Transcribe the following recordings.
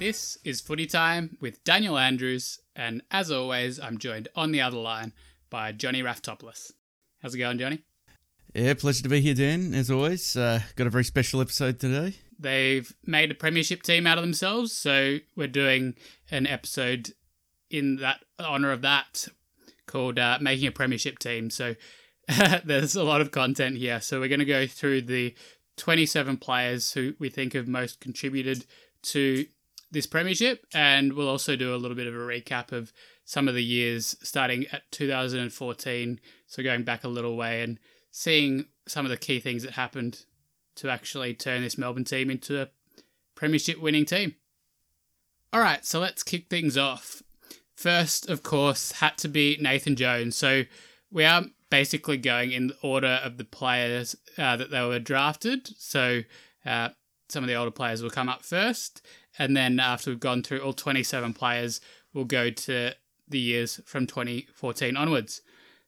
This is Footy Time with Daniel Andrews, and as always, I'm joined on the other line by Johnny Raftopoulos. How's it going, Johnny? Yeah, pleasure to be here, Dan. As always, uh, got a very special episode today. They've made a premiership team out of themselves, so we're doing an episode in that honor of that called uh, "Making a Premiership Team." So there's a lot of content here. So we're going to go through the 27 players who we think have most contributed to this premiership, and we'll also do a little bit of a recap of some of the years starting at 2014, so going back a little way and seeing some of the key things that happened to actually turn this Melbourne team into a premiership winning team. All right, so let's kick things off. First, of course, had to be Nathan Jones. So we are basically going in the order of the players uh, that they were drafted. So uh, some of the older players will come up first, and then after we've gone through all 27 players, we'll go to the years from 2014 onwards.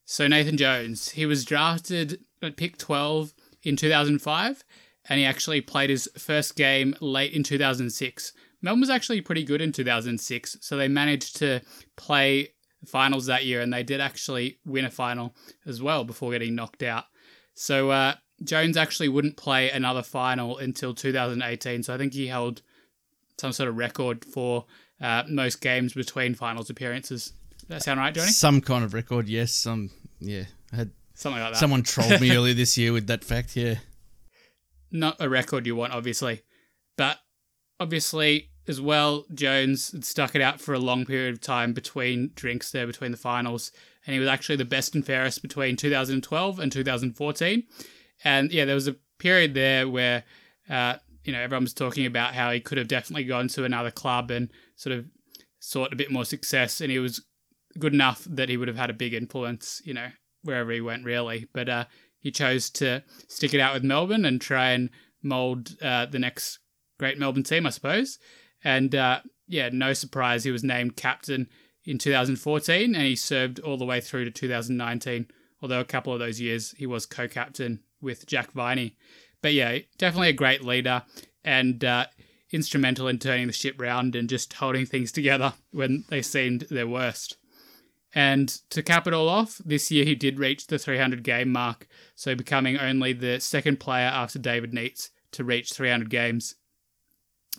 So Nathan Jones, he was drafted at pick 12 in 2005, and he actually played his first game late in 2006. Melbourne was actually pretty good in 2006, so they managed to play finals that year, and they did actually win a final as well before getting knocked out. So uh, Jones actually wouldn't play another final until 2018. So I think he held some sort of record for uh, most games between finals appearances. Does that sound right, Johnny? Some kind of record, yes. Some, yeah. I had something like that. Someone trolled me earlier this year with that fact. Yeah. Not a record you want, obviously, but obviously as well, Jones had stuck it out for a long period of time between drinks there, between the finals, and he was actually the best and fairest between 2012 and 2014. And yeah, there was a period there where, uh, you know, everyone was talking about how he could have definitely gone to another club and sort of sought a bit more success, and he was good enough that he would have had a big influence, you know, wherever he went, really. But uh, he chose to stick it out with Melbourne and try and mould uh, the next great Melbourne team, I suppose. And uh, yeah, no surprise, he was named captain in 2014 and he served all the way through to 2019. Although a couple of those years he was co captain with Jack Viney. But yeah, definitely a great leader and uh, instrumental in turning the ship round and just holding things together when they seemed their worst. And to cap it all off, this year he did reach the 300 game mark, so becoming only the second player after David Neitz to reach 300 games.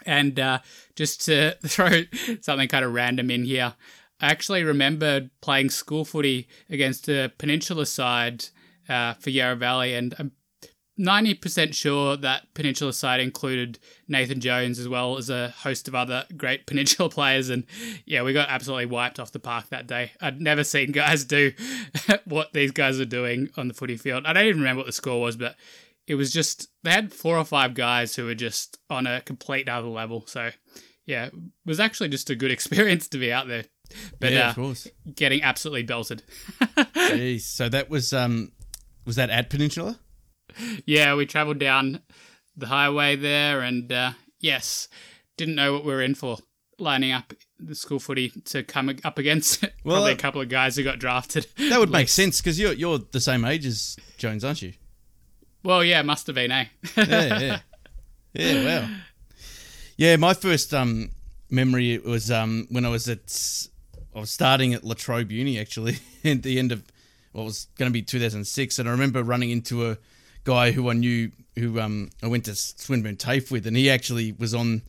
And uh, just to throw something kind of random in here, I actually remember playing school footy against a Peninsula side uh, for Yarra Valley, and I'm 90% sure that Peninsula side included Nathan Jones as well as a host of other great Peninsula players. And yeah, we got absolutely wiped off the park that day. I'd never seen guys do what these guys are doing on the footy field. I don't even remember what the score was, but it was just, they had four or five guys who were just on a complete other level. So yeah, it was actually just a good experience to be out there. But yeah, uh, of course. getting absolutely belted. Jeez. So that was um, was that at Peninsula? Yeah, we travelled down the highway there, and uh, yes, didn't know what we were in for. Lining up the school footy to come up against Well, probably a couple of guys who got drafted. That would make sense because you're you're the same age as Jones, aren't you? Well, yeah, must have been, eh? Yeah, yeah, yeah. Wow. Yeah, my first um memory was um when I was at I was starting at Latrobe Uni actually at the end of what was going to be 2006, and I remember running into a guy who I knew who um I went to Swinburne TAFE with, and he actually was on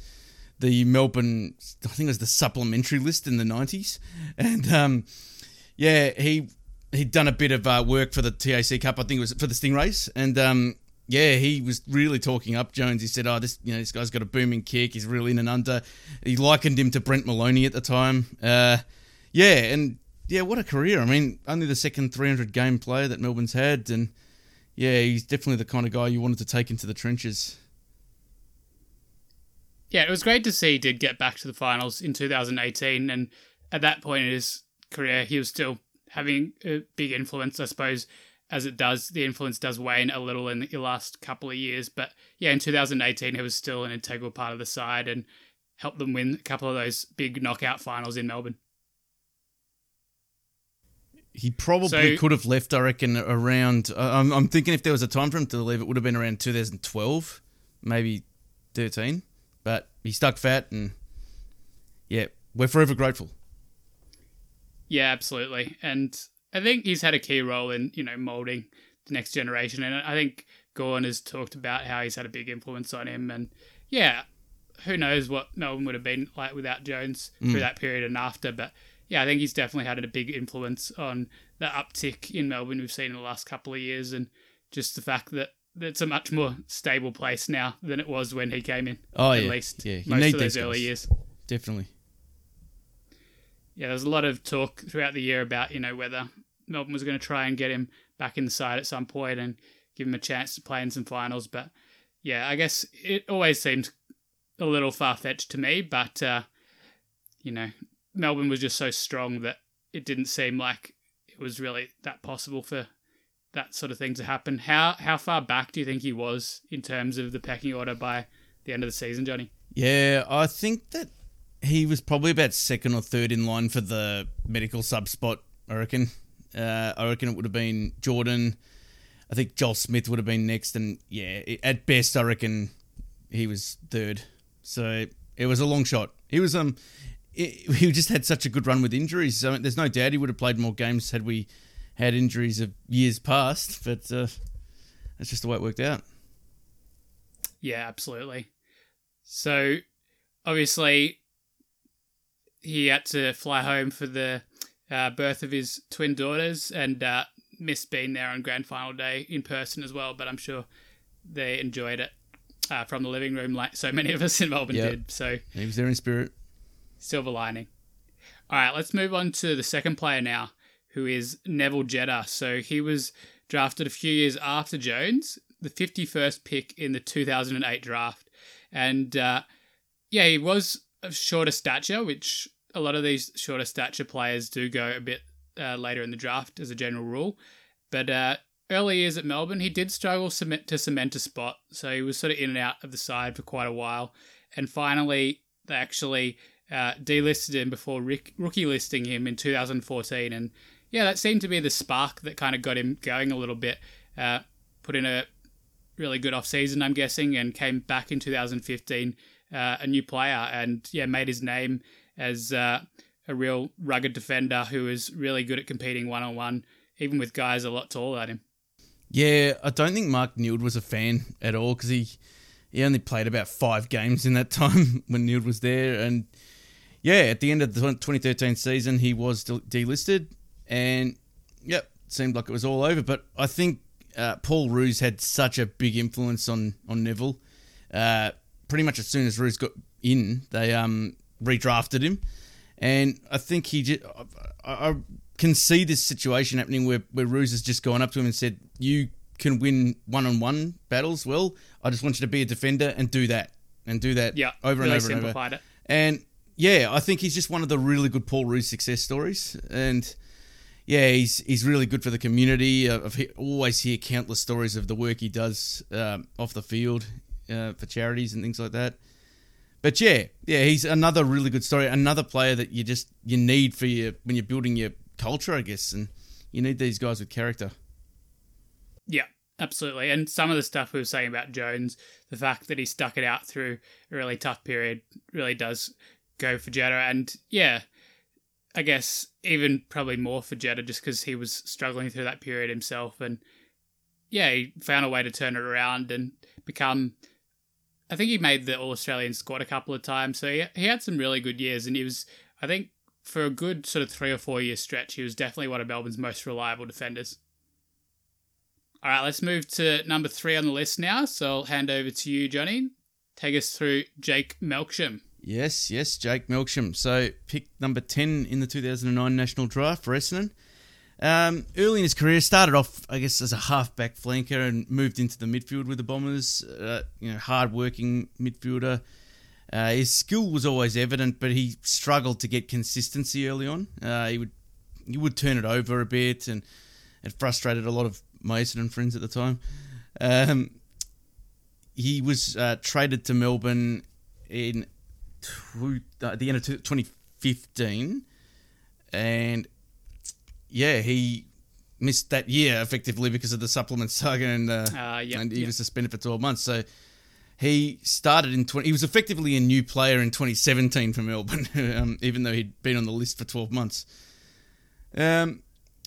the Melbourne I think it was the supplementary list in the 90s, and um yeah he he'd done a bit of uh, work for the TAC Cup, I think it was for the Stingrays, and um yeah, he was really talking up Jones. He said, "Oh, this you know this guy's got a booming kick. He's really in and under." He likened him to Brent Moloney at the time. Uh, yeah, and yeah, what a career! I mean, only the second 300 game player that Melbourne's had, and yeah, he's definitely the kind of guy you wanted to take into the trenches. yeah, it was great to see he did get back to the finals in 2018, and at that point in his career, he was still having a big influence, I suppose. As it does, the influence does wane a little in the last couple of years, but yeah, in 2018, he was still an integral part of the side and helped them win a couple of those big knockout finals in Melbourne. He probably So- could have left, I reckon, around. Uh, I'm, I'm thinking if there was a time for him to leave, it would have been around 2012, maybe 13. But he stuck fat and yeah, we're forever grateful. Yeah, absolutely. And I think he's had a key role in, you know, molding the next generation. And I think Gawn has talked about how he's had a big influence on him. And yeah, who knows what Melbourne would have been like without Jones mm. through that period and after. But yeah, I think he's definitely had a big influence on the uptick in Melbourne we've seen in the last couple of years. And just the fact that it's a much more stable place now than it was when he came in. Oh, at yeah. least yeah. You most of those early years. Definitely. Yeah, there was a lot of talk throughout the year about, you know, whether Melbourne was going to try and get him back in the side at some point and give him a chance to play in some finals. But yeah, I guess it always seemed a little far fetched to me. But, uh, you know, Melbourne was just so strong that it didn't seem like it was really that possible for that sort of thing to happen. How how far back do you think he was in terms of the pecking order by the end of the season, Johnny? Yeah, I think that he was probably about second or third in line for the medical sub spot. I reckon. Uh, I reckon it would have been Jordan. I think Joel Smith would have been next, and yeah, at best, I reckon he was third. So it was a long shot. He was um, he just had such a good run with injuries. So there's no doubt he would have played more games had we had injuries of years past. But uh, that's just the way it worked out. Yeah, absolutely. So obviously, he had to fly home for the uh, birth of his twin daughters and uh, missed being there on grand final day in person as well. But I'm sure they enjoyed it uh, from the living room, like so many of us in Melbourne yep. did. So he was there in spirit. Silver lining. All right, let's move on to the second player now, who is Neville Jetta. So he was drafted a few years after Jones, the 51st pick in the 2008 draft. And uh, yeah, he was of shorter stature, which a lot of these shorter stature players do go a bit uh, later in the draft as a general rule. But uh, early years at Melbourne, he did struggle to cement a spot, so he was sort of in and out of the side for quite a while. And finally, they actually uh, delisted him before Rick, rookie listing him in 2014. And yeah, that seemed to be the spark that kind of got him going a little bit. Uh, put in a really good off season, I'm guessing, and came back in 2015 uh, a new player and yeah, made his name as uh, a real rugged defender who is really good at competing one on one, even with guys a lot taller than him. Yeah, I don't think Mark Neeld was a fan at all because he he only played about five games in that time when Neeld was there, and yeah, at the end of the 2013 season, he was delisted, and yep, it seemed like it was all over. But I think uh, Paul Roos had such a big influence on on Neville. Uh, pretty much as soon as Roos got in, they um redrafted him, and I think he just. I, I can see this situation happening where where Roos has just gone up to him and said, "You can win one on one battles. Well, I just want you to be a defender and do that and do that yeah, over really and over and over. It. And yeah, I think he's just one of the really good Paul Roos success stories. And yeah, he's he's really good for the community. I've always hear countless stories of the work he does um, off the field uh, for charities and things like that. But yeah, yeah, he's another really good story. Another player that you just you need for your when you're building your culture, I guess, and you need these guys with character. Yeah, absolutely. And some of the stuff we were saying about Jones, the fact that he stuck it out through a really tough period, really does go for Jetta. And yeah, I guess even probably more for Jetta just because he was struggling through that period himself. And yeah, he found a way to turn it around and become. I think he made the All Australian squad a couple of times. So he, he had some really good years. And he was, I think, for a good sort of three or four year stretch, he was definitely one of Melbourne's most reliable defenders. All right, let's move to number three on the list now. So I'll hand over to you, Johnny. Take us through Jake Melksham. Yes, yes, Jake Melksham. So pick number 10 in the 2009 National Draft for Essendon. Um, early in his career, started off, I guess, as a halfback flanker and moved into the midfield with the Bombers. Uh, you know, hard-working midfielder. Uh, his skill was always evident, but he struggled to get consistency early on. Uh, he would he would turn it over a bit, and it frustrated a lot of my Essendon friends at the time. Um, he was uh, traded to Melbourne in at the end of 2015, and yeah, he missed that year effectively because of the supplement saga, and, uh, uh, yep, and he yep. was suspended for 12 months. So he started in 20. He was effectively a new player in 2017 for Melbourne, um, even though he'd been on the list for 12 months. Um,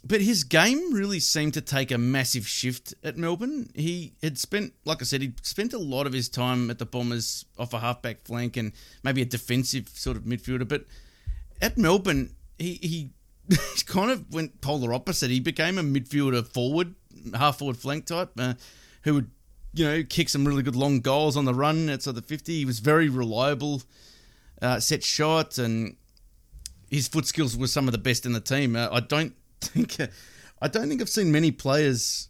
but his game really seemed to take a massive shift at Melbourne. He had spent, like I said, he'd spent a lot of his time at the Bombers off a halfback flank and maybe a defensive sort of midfielder. But at Melbourne, he, he kind of went polar opposite. He became a midfielder forward, half forward flank type, uh, who would, you know, kick some really good long goals on the run outside the 50. He was very reliable, uh, set shot, and his foot skills were some of the best in the team. Uh, I don't think uh, I don't think I've seen many players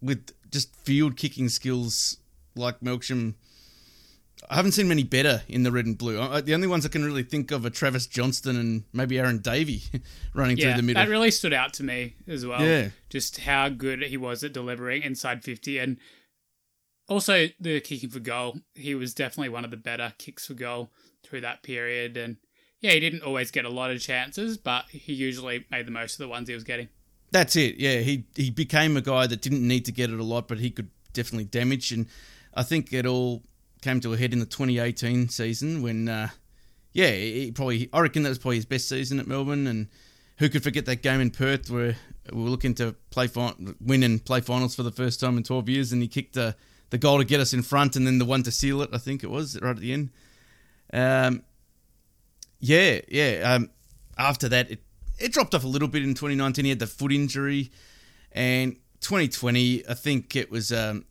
with just field kicking skills like Melksham. I haven't seen many better in the red and blue. I, the only ones I can really think of are Travis Johnstone and maybe Aaron Davey running yeah, through the middle. That really stood out to me as well. Yeah. Just how good he was at delivering inside 50 and also the kicking for goal. He was definitely one of the better kicks for goal through that period. And yeah, he didn't always get a lot of chances, but he usually made the most of the ones he was getting. That's it. Yeah, he he became a guy that didn't need to get it a lot, but he could definitely damage. And I think it all came to a head in the 2018 season when, uh, yeah, he probably I reckon that was probably his best season at Melbourne. And who could forget that game in Perth where we were looking to play win and play finals for the first time in 12 years, and he kicked the the goal to get us in front, and then the one to seal it. I think it was right at the end. Um, yeah, yeah. Um, after that, it, it dropped off a little bit in 2019. He had the foot injury, and 2020, I think it was. Um,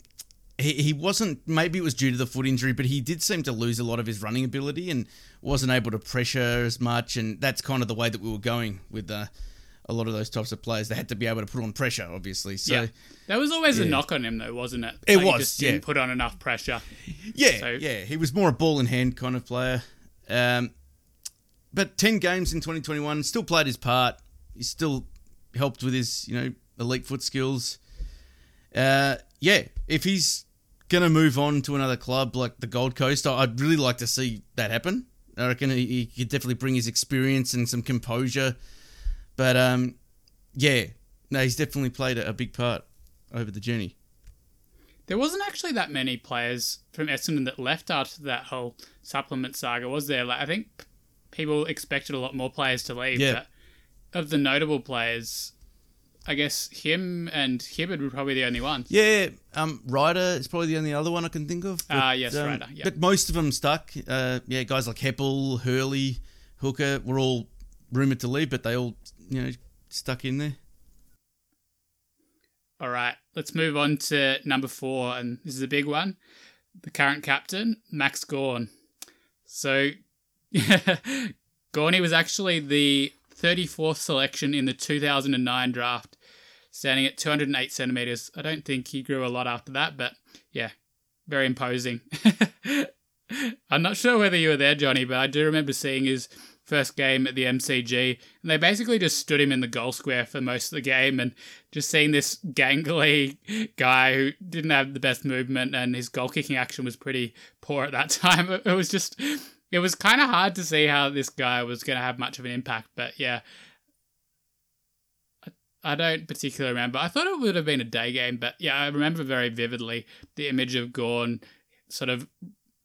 he, he wasn't. Maybe it was due to the foot injury, but he did seem to lose a lot of his running ability and wasn't able to pressure as much. And that's kind of the way that we were going with uh, a lot of those types of players. They had to be able to put on pressure, obviously. So yeah. That was always a knock on him, though, wasn't it? It Like, he was, just yeah. didn't put on enough pressure. Yeah, So- yeah, he was more a ball in hand kind of player. Um, but ten games in 2021, still played his part. He still helped with his, you know, elite foot skills. Uh, yeah, if he's gonna move on to another club like the Gold Coast, I'd really like to see that happen. I reckon he, he could definitely bring his experience and some composure. But um, yeah, no, he's definitely played a, a big part over the journey. There wasn't actually that many players from Essendon that left after that whole supplement saga, was there? Like, I think people expected a lot more players to leave. Yeah. But of the notable players, I guess him and Hibberd were probably the only ones. Yeah, um, Ryder is probably the only other one I can think of. Ah, yes, Ryder, yeah. But most of them stuck. Uh, yeah, guys like Heppell, Hurley, Hooker were all rumored to leave, but they all, you know, stuck in there. All right, let's move on to number four, and this is a big one. The current captain, Max Gawn. So, Gawny was actually the 34th selection in the 2009 draft, standing at 208 centimeters. I don't think he grew a lot after that, but yeah, very imposing. I'm not sure whether you were there, Johnny, but I do remember seeing his first game at the MCG, and they basically just stood him in the goal square for most of the game, and just seeing this gangly guy who didn't have the best movement, and his goal kicking action was pretty poor at that time. It was just, it was kind of hard to see how this guy was going to have much of an impact, but yeah. I- I don't particularly remember. I thought it would have been a day game, but yeah, I remember very vividly the image of Gawn sort of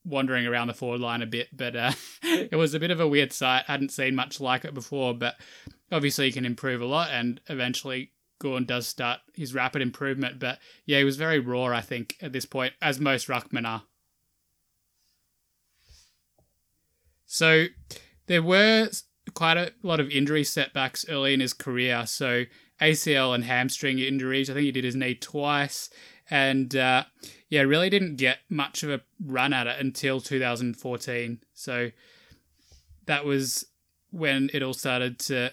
wandering around the forward line a bit, but uh, it was a bit of a weird sight. I hadn't seen much like it before, but obviously he can improve a lot, and eventually Gawn does start his rapid improvement. But yeah, he was very raw, I think, at this point, as most ruckmen are. So there were quite a lot of injury setbacks early in his career. So ACL and hamstring injuries. I think he did his knee twice, and uh, yeah, really didn't get much of a run at it until 2014. So that was when it all started to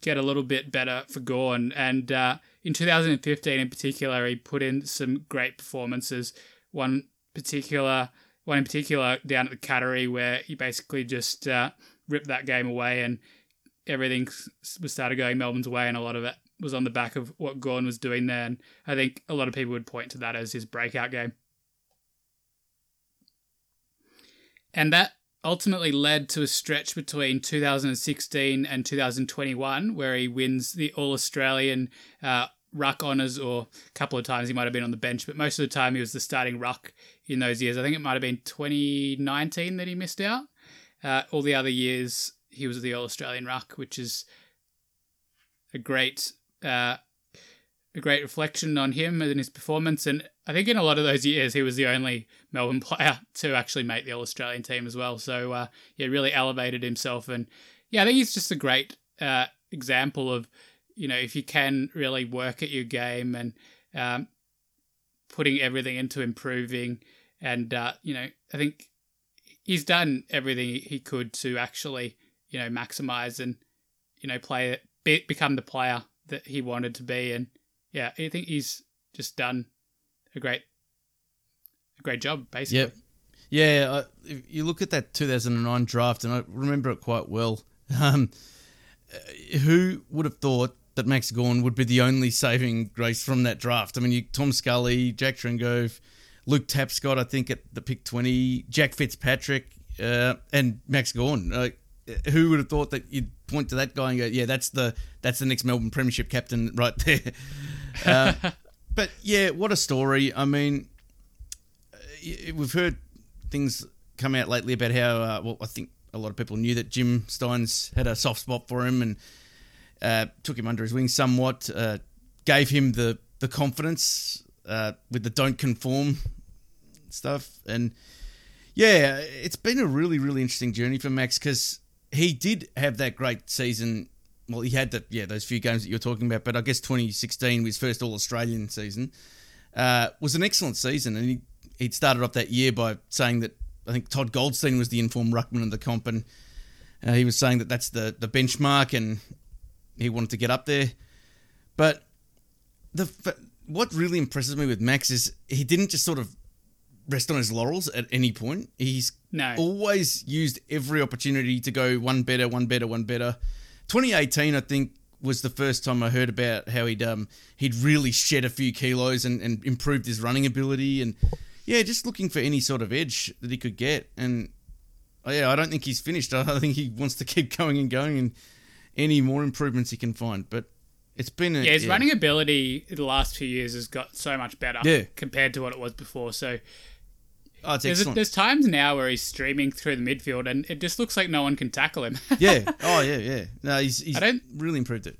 get a little bit better for Gawn. And uh, in 2015, in particular, he put in some great performances. One particular, one in particular, down at the Cattery, where he basically just uh, ripped that game away, and everything was started going Melbourne's way, and a lot of it was on the back of what Gawn was doing there. And I think a lot of people would point to that as his breakout game. And that ultimately led to a stretch between 2016 and 2021 where he wins the All Australian uh, ruck honours, or a couple of times he might have been on the bench, but most of the time he was the starting ruck in those years. I think it might have been 2019 that he missed out. Uh, all the other years he was the All Australian ruck, which is a great uh, a great reflection on him and his performance. And I think in a lot of those years, he was the only Melbourne player to actually make the All Australian team as well. So uh, yeah, really elevated himself. And yeah, I think he's just a great uh, example of you know if you can really work at your game and um, putting everything into improving. And uh, you know, I think he's done everything he could to actually you know maximize and you know play be, become the player that he wanted to be and yeah, I think he's just done a great, a great job, basically. Yep. Yeah, uh, if you look at that 2009 draft, and I remember it quite well. Um, who would have thought that Max Gawn would be the only saving grace from that draft? I mean, you, Tom Scully, Jack Trengove, Luke Tapscott, I think at the pick 20, Jack Fitzpatrick, uh, and Max Gawn. Uh, who would have thought that you'd point to that guy and go, "Yeah, that's the that's the next Melbourne Premiership captain right there." Uh, but yeah, what a story! I mean, uh, we've heard things come out lately about how uh, well I think a lot of people knew that Jim Stynes had a soft spot for him and uh, took him under his wing somewhat, uh, gave him the the confidence uh, with the don't conform stuff, and yeah, it's been a really really interesting journey for Max because he did have that great season. Well, he had that, yeah, those few games that you're talking about, but I guess 2016, his first All Australian season, uh, was an excellent season. And he, he'd started off that year by saying that I think Todd Goldstein was the informed ruckman of the comp, and uh, he was saying that that's the, the benchmark and he wanted to get up there. But the what really impresses me with Max is he didn't just sort of rest on his laurels at any point. He's no. always used every opportunity to go one better, one better, one better. 2018, I think, was the first time I heard about how he'd um he'd really shed a few kilos and, and improved his running ability and yeah, just looking for any sort of edge that he could get. And oh, yeah, I don't think he's finished. I think he wants to keep going and going and any more improvements he can find. But it's been a, yeah, his yeah. running ability the last few years has got so much better yeah. compared to what it was before. So Oh, there's, there's, times now where he's streaming through the midfield and it just looks like no one can tackle him. yeah. Oh, yeah, yeah. No, he's, he's I don't, really improved it.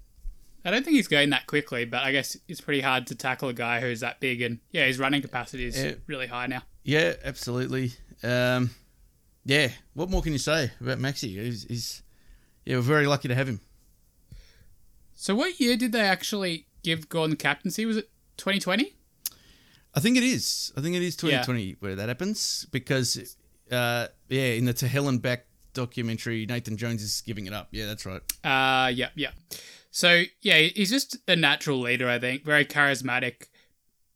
I don't think he's going that quickly, but I guess it's pretty hard to tackle a guy who's that big. And yeah, his running capacity is yeah. really high now. Yeah, absolutely. Um, yeah. What more can you say about Maxi? He's, he's, yeah, we're very lucky to have him. So, what year did they actually give Gordon the captaincy? Was it 2020? I think it is. I think it is 2020 yeah. where that happens because, uh, yeah, in the To Hell and Back documentary, Nathan Jones is giving it up. Yeah, that's right. Uh, yeah, yeah. So, yeah, he's just a natural leader, I think. Very charismatic,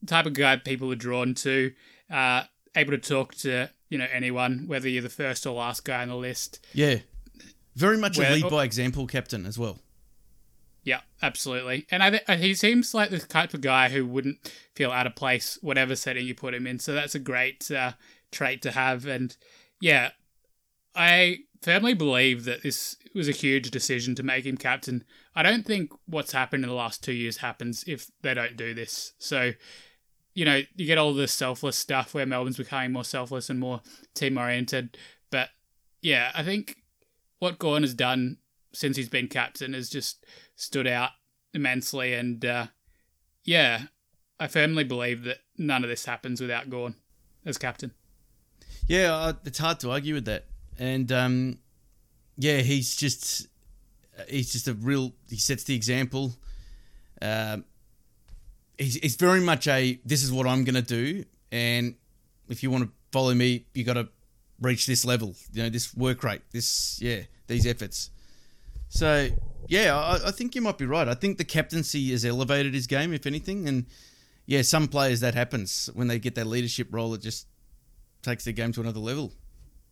type of guy people are drawn to, uh, able to talk to, you know, anyone, whether you're the first or last guy on the list. Yeah. Very much where, a lead by example captain as well. Yeah, absolutely. And I th- he seems like the type of guy who wouldn't feel out of place whatever setting you put him in. So that's a great uh, trait to have. And yeah, I firmly believe that this was a huge decision to make him captain. I don't think what's happened in the last two years happens if they don't do this. So, you know, you get all this selfless stuff where Melbourne's becoming more selfless and more team oriented. But yeah, I think what Gawn has done since he's been captain has just stood out immensely. And uh, yeah, I firmly believe that none of this happens without Gawn as captain. Yeah, it's hard to argue with that. And um, yeah, he's just he's just a real. He sets the example. Uh, he's, he's very much a this is what I'm going to do, and if you want to follow me, you got to reach this level. You know, this work rate, this yeah, these efforts. So yeah, I, I, think you might be right. I think the captaincy has elevated his game, if anything, and yeah, some players that happens when they get that leadership role. It just takes their game to another level.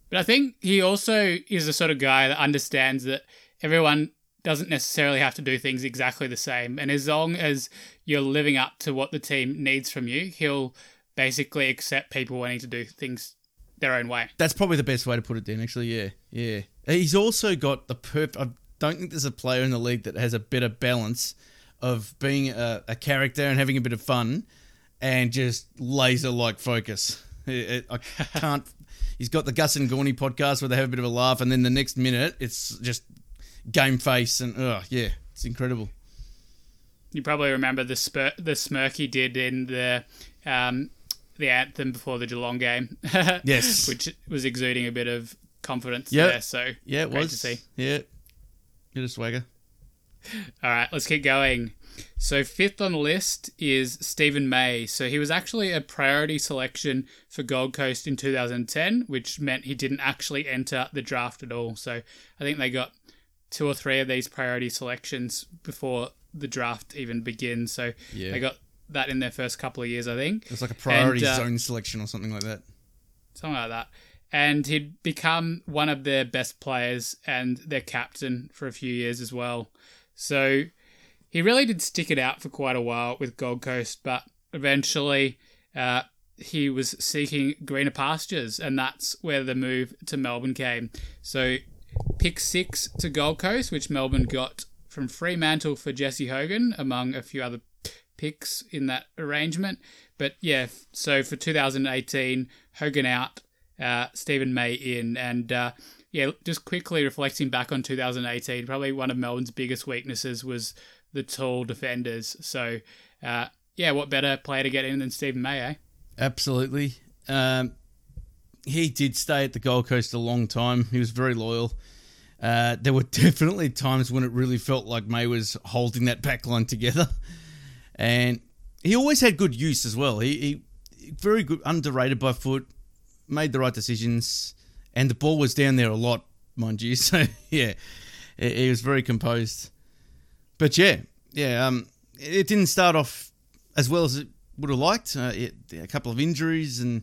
But I think he also is the sort of guy that understands that everyone doesn't necessarily have to do things exactly the same, and as long as you're living up to what the team needs from you, he'll basically accept people wanting to do things their own way. That's probably the best way to put it, Dan. Actually, yeah, yeah. He's also got the perfect I don't think there's a player in the league that has a better balance of being a, a character and having a bit of fun, and just laser like focus. It, it, I can't. He's got the Gus and Gawny podcast where they have a bit of a laugh, and then the next minute it's just game face and oh yeah, it's incredible. You probably remember the the smirk he did in the um, the anthem before the Geelong game. Yes. which was exuding a bit of confidence Yep. there. So Yeah, it great was. to see. Yeah, bit of swagger. All right, let's keep going. So fifth on the list is Steven May. So he was actually a priority selection for Gold Coast in 2010, which meant he didn't actually enter the draft at all. So I think they got two or three of these priority selections before the draft even begins. So Yeah. they got that in their first couple of years, I think. It's like a priority And, uh, zone selection or something like that. something like that. And he'd become one of their best players and their captain for a few years as well. So he really did stick it out for quite a while with Gold Coast, but eventually uh, he was seeking greener pastures, and that's where the move to Melbourne came. So pick six to Gold Coast, which Melbourne got from Fremantle for Jesse Hogan, among a few other picks in that arrangement. But yeah, so for 2018, Hogan out, uh, Steven May in, and uh, yeah, just quickly reflecting back on 2018, probably one of Melbourne's biggest weaknesses was the tall defenders. So uh, yeah, what better player to get in than Steven May, eh? Absolutely. Um, he did stay at the Gold Coast a long time. He was very loyal. Uh, there were definitely times when it really felt like May was holding that back line together, and he always had good use as well. He, he very good, underrated by foot, made the right decisions, and the ball was down there a lot, mind you. So yeah, he, was very composed. But yeah, yeah, um, it didn't start off as well as it would have liked. Uh, it, a couple of injuries and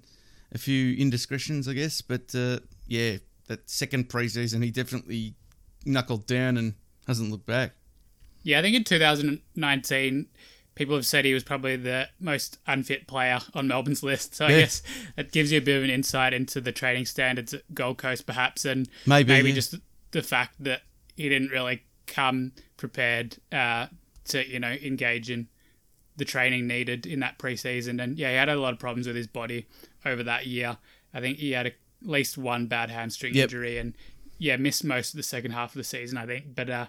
a few indiscretions, I guess. But uh, yeah, that second preseason, he definitely knuckled down and hasn't looked back. Yeah, I think in 2019, people have said he was probably the most unfit player on Melbourne's list. So I guess it gives you a bit of an insight into the training standards at Gold Coast, perhaps, and Maybe, maybe yeah. just the fact that he didn't really come prepared uh, to you know engage in the training needed in that preseason. And yeah, he had a lot of problems with his body over that year. I think he had at least one bad hamstring Yep. injury and yeah, missed most of the second half of the season, I think. But uh,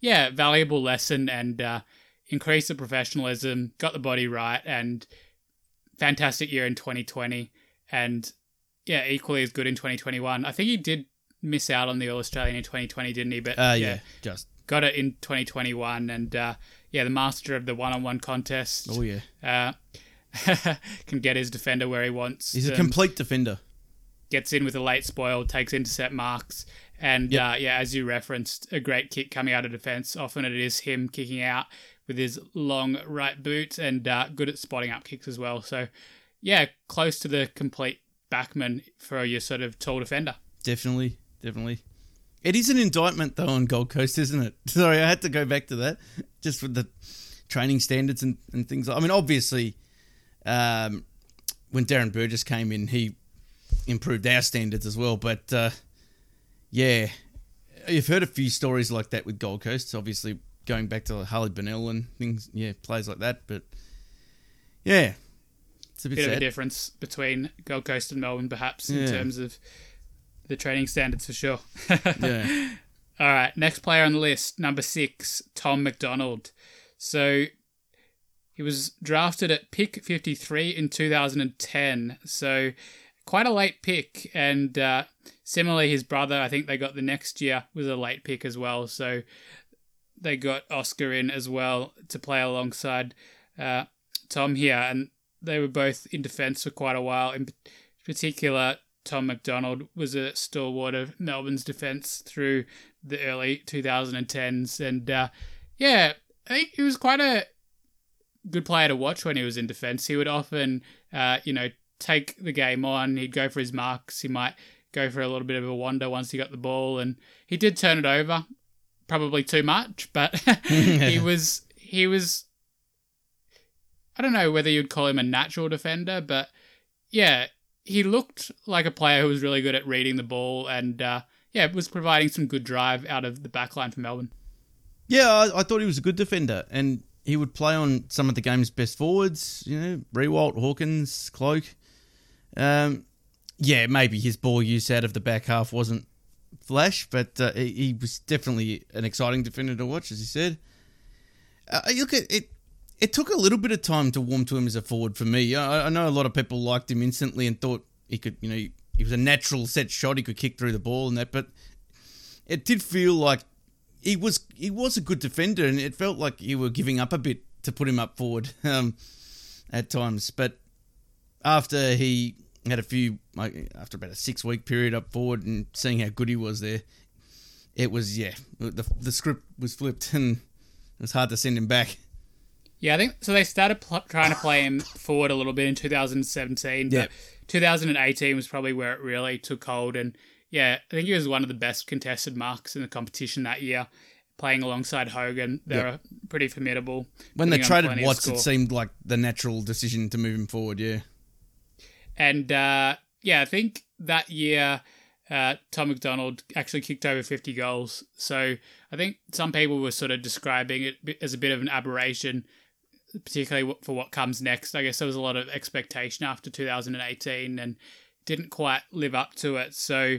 yeah, valuable lesson and uh, increased the professionalism, got the body right, and fantastic year in 2020. And yeah, equally as good in 2021. I think he did miss out on the All Australian in 2020, didn't he? But Uh, yeah, just got it in 2021 and uh, yeah the master of the one-on-one contest oh yeah, uh, can get his defender where he wants he's a um, complete defender. gets in with a late spoil takes intercept marks and Yep. uh, yeah as you referenced a great kick coming out of defense often it is him kicking out with his long right boot and uh, good at spotting up kicks as well so yeah close to the complete backman for your sort of tall defender Definitely, definitely. It is an indictment though on Gold Coast, isn't it? Sorry, I had to go back to that, just with the training standards and, and things. I mean, obviously, um, when Darren Burgess came in, he improved our standards as well. But uh, yeah, you've heard a few stories like that with Gold Coast. Obviously, going back to Harley Bennell and things, yeah, plays like that. But yeah, it's a bit, bit of a difference between Gold Coast and Melbourne, perhaps, in terms of the training standards for sure. yeah, All right, next player on the list, number six, Tom McDonald. So he was drafted at pick 53 in 2010. So quite a late pick. And uh, similarly, his brother, I think they got the next year, was a late pick as well. So they got Oscar in as well to play alongside uh, Tom here. And they were both in defence for quite a while. In particular, Tom McDonald was a stalwart of Melbourne's defence through the early 2010s. And uh, yeah, I think he was quite a good player to watch when he was in defence. He would often, uh, you know, take the game on. He'd go for his marks. He might go for a little bit of a wander once he got the ball, and he did turn it over, probably too much. But he was he was. I don't know whether you'd call him a natural defender, but yeah, he looked like a player who was really good at reading the ball and uh, yeah, was providing some good drive out of the back line for Melbourne. Yeah, I, I thought he was a good defender, and he would play on some of the game's best forwards. You know, Riewoldt, Hawkins, Cloke. Um, yeah, maybe his ball use out of the back half wasn't flash, but uh, he, he was definitely an exciting defender to watch, as he said. Uh, look at it. It took a little bit of time to warm to him as a forward for me. I, I know a lot of people liked him instantly and thought he could, you know, he was a natural set shot. He could kick through the ball and that, but it did feel like he was he was a good defender, and it felt like you were giving up a bit to put him up forward um, at times. But after he had a few, like, after about a six week period up forward, and seeing how good he was there, it was yeah, the the script was flipped, and it was hard to send him back. Yeah, I think so. They started pl- trying to play him forward a little bit in 2017, Yeah. but 2018 was probably where it really took hold. And yeah, I think he was one of the best contested marks in the competition that year, playing alongside Hogan. They Yeah. were pretty formidable. When they traded Watts, it seemed like the natural decision to move him forward. Yeah, And uh, yeah, I think that year uh, Tom McDonald actually kicked over 50 goals. So I think some people were sort of describing it as a bit of an aberration, particularly for what comes next. I guess there was a lot of expectation after 2018 and didn't quite live up to it. So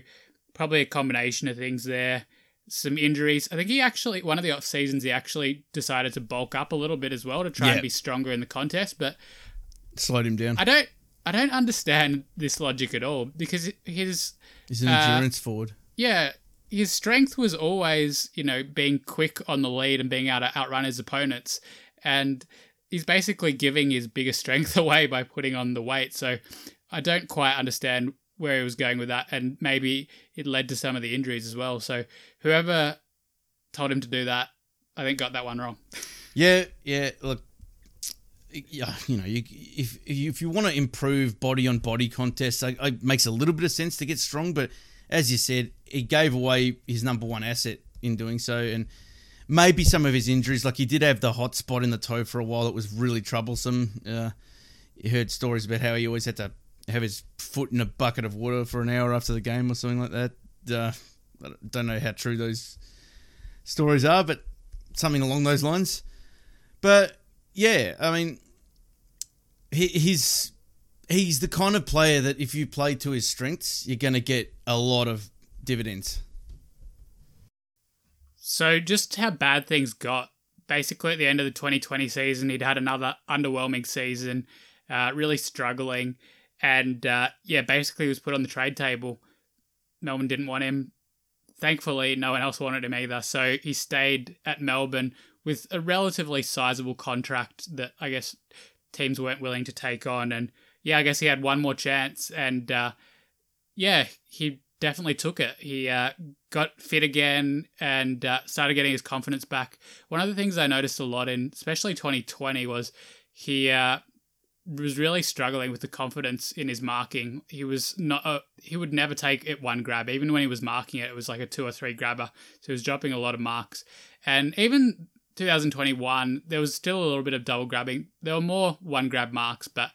probably a combination of things there. Some injuries. I think he actually, one of the off seasons, he actually decided to bulk up a little bit as well to try Yeah. and be stronger in the contest. But slowed him down. I don't I don't understand this logic at all because his He's an uh, endurance forward. yeah his strength was always you know being quick on the lead and being able to outrun his opponents and he's basically giving his biggest strength away by putting on the weight so I don't quite understand where he was going with that and maybe it led to some of the injuries as well so whoever told him to do that I think got that one wrong Yeah, yeah. Look, yeah, you know, you, if if you want to improve body on body contests, it, makes a little bit of sense to get strong. But as you said, he gave away his number one asset in doing so, and maybe some of his injuries, like he did have the hot spot in the toe for a while, that was really troublesome. Uh, you heard stories about how he always had to have his foot in a bucket of water for an hour after the game or something like that. Uh, I don't know how true those stories are, but something along those lines. But yeah, I mean, he, he's he's the kind of player that if you play to his strengths, you're going to get a lot of dividends. So just how bad things got. Basically, at the end of the 2020 season, he'd had another underwhelming season, uh, really struggling, and uh, yeah, basically he was put on the trade table. Melbourne didn't want him. Thankfully, no one else wanted him either. So he stayed at Melbourne with a relatively sizable contract that I guess teams weren't willing to take on. And yeah, I guess he had one more chance, and uh, yeah, he definitely took it. He uh, got fit again and uh, started getting his confidence back. One of the things I noticed a lot in, especially 2020, was he uh, was really struggling with the confidence in his marking. He was not. Uh, he would never take it one grab, even when he was marking it. It was like a two or three grabber, so he was dropping a lot of marks. And even 2021, there was still a little bit of double grabbing. There were more one grab marks, but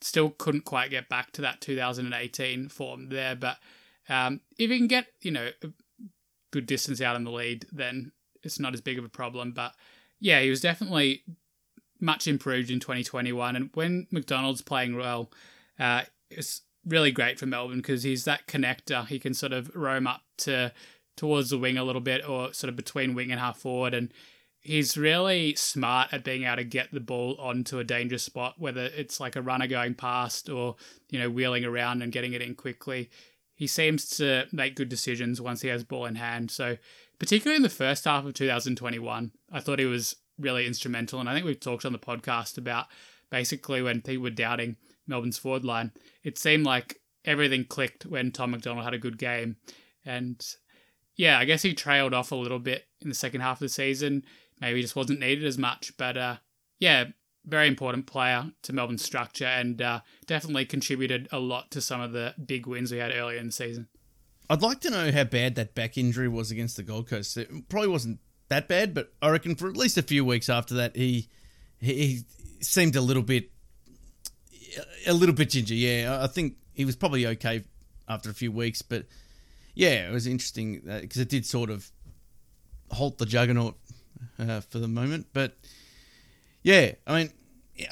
still couldn't quite get back to that 2018 form there. But um, if you can get, you know, a good distance out in the lead, then it's not as big of a problem. But yeah, he was definitely much improved in 2021. And when McDonald's playing well, uh, it's really great for Melbourne because he's that connector. He can sort of roam up to towards the wing a little bit or sort of between wing and half forward. And he's really smart at being able to get the ball onto a dangerous spot, whether it's like a runner going past or, you know, wheeling around and getting it in quickly. He seems to make good decisions once he has ball in hand. So, particularly in the first half of 2021, I thought he was really instrumental. And I think we've talked on the podcast about basically when people were doubting Melbourne's forward line, it seemed like everything clicked when Tom McDonald had a good game. And yeah, I guess he trailed off a little bit in the second half of the season. Maybe just wasn't needed as much. But uh, yeah, very important player to Melbourne's structure and uh, definitely contributed a lot to some of the big wins we had earlier in the season. I'd like to know how bad that back injury was against the Gold Coast. It probably wasn't that bad, but I reckon for at least a few weeks after that, he he, he seemed a little bit a little bit ginger. Yeah, I think he was probably okay after a few weeks, but yeah, it was interesting because it did sort of halt the juggernaut uh, for the moment. But Yeah, I mean,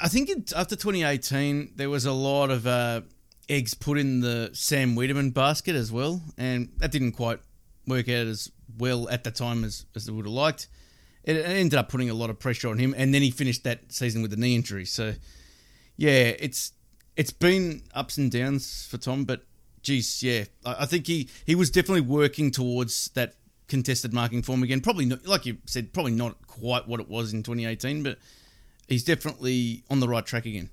I think it, after 2018, there was a lot of uh, eggs put in the Sam Weideman basket as well, and that didn't quite work out as well at the time as, as they would have liked. It, ended up putting a lot of pressure on him, and then he finished that season with a knee injury. So, yeah, it's it's been ups and downs for Tom, but geez, yeah, I, I think he he was definitely working towards that contested marking form again. Probably not, like you said, probably not quite what it was in 2018, but he's definitely on the right track again.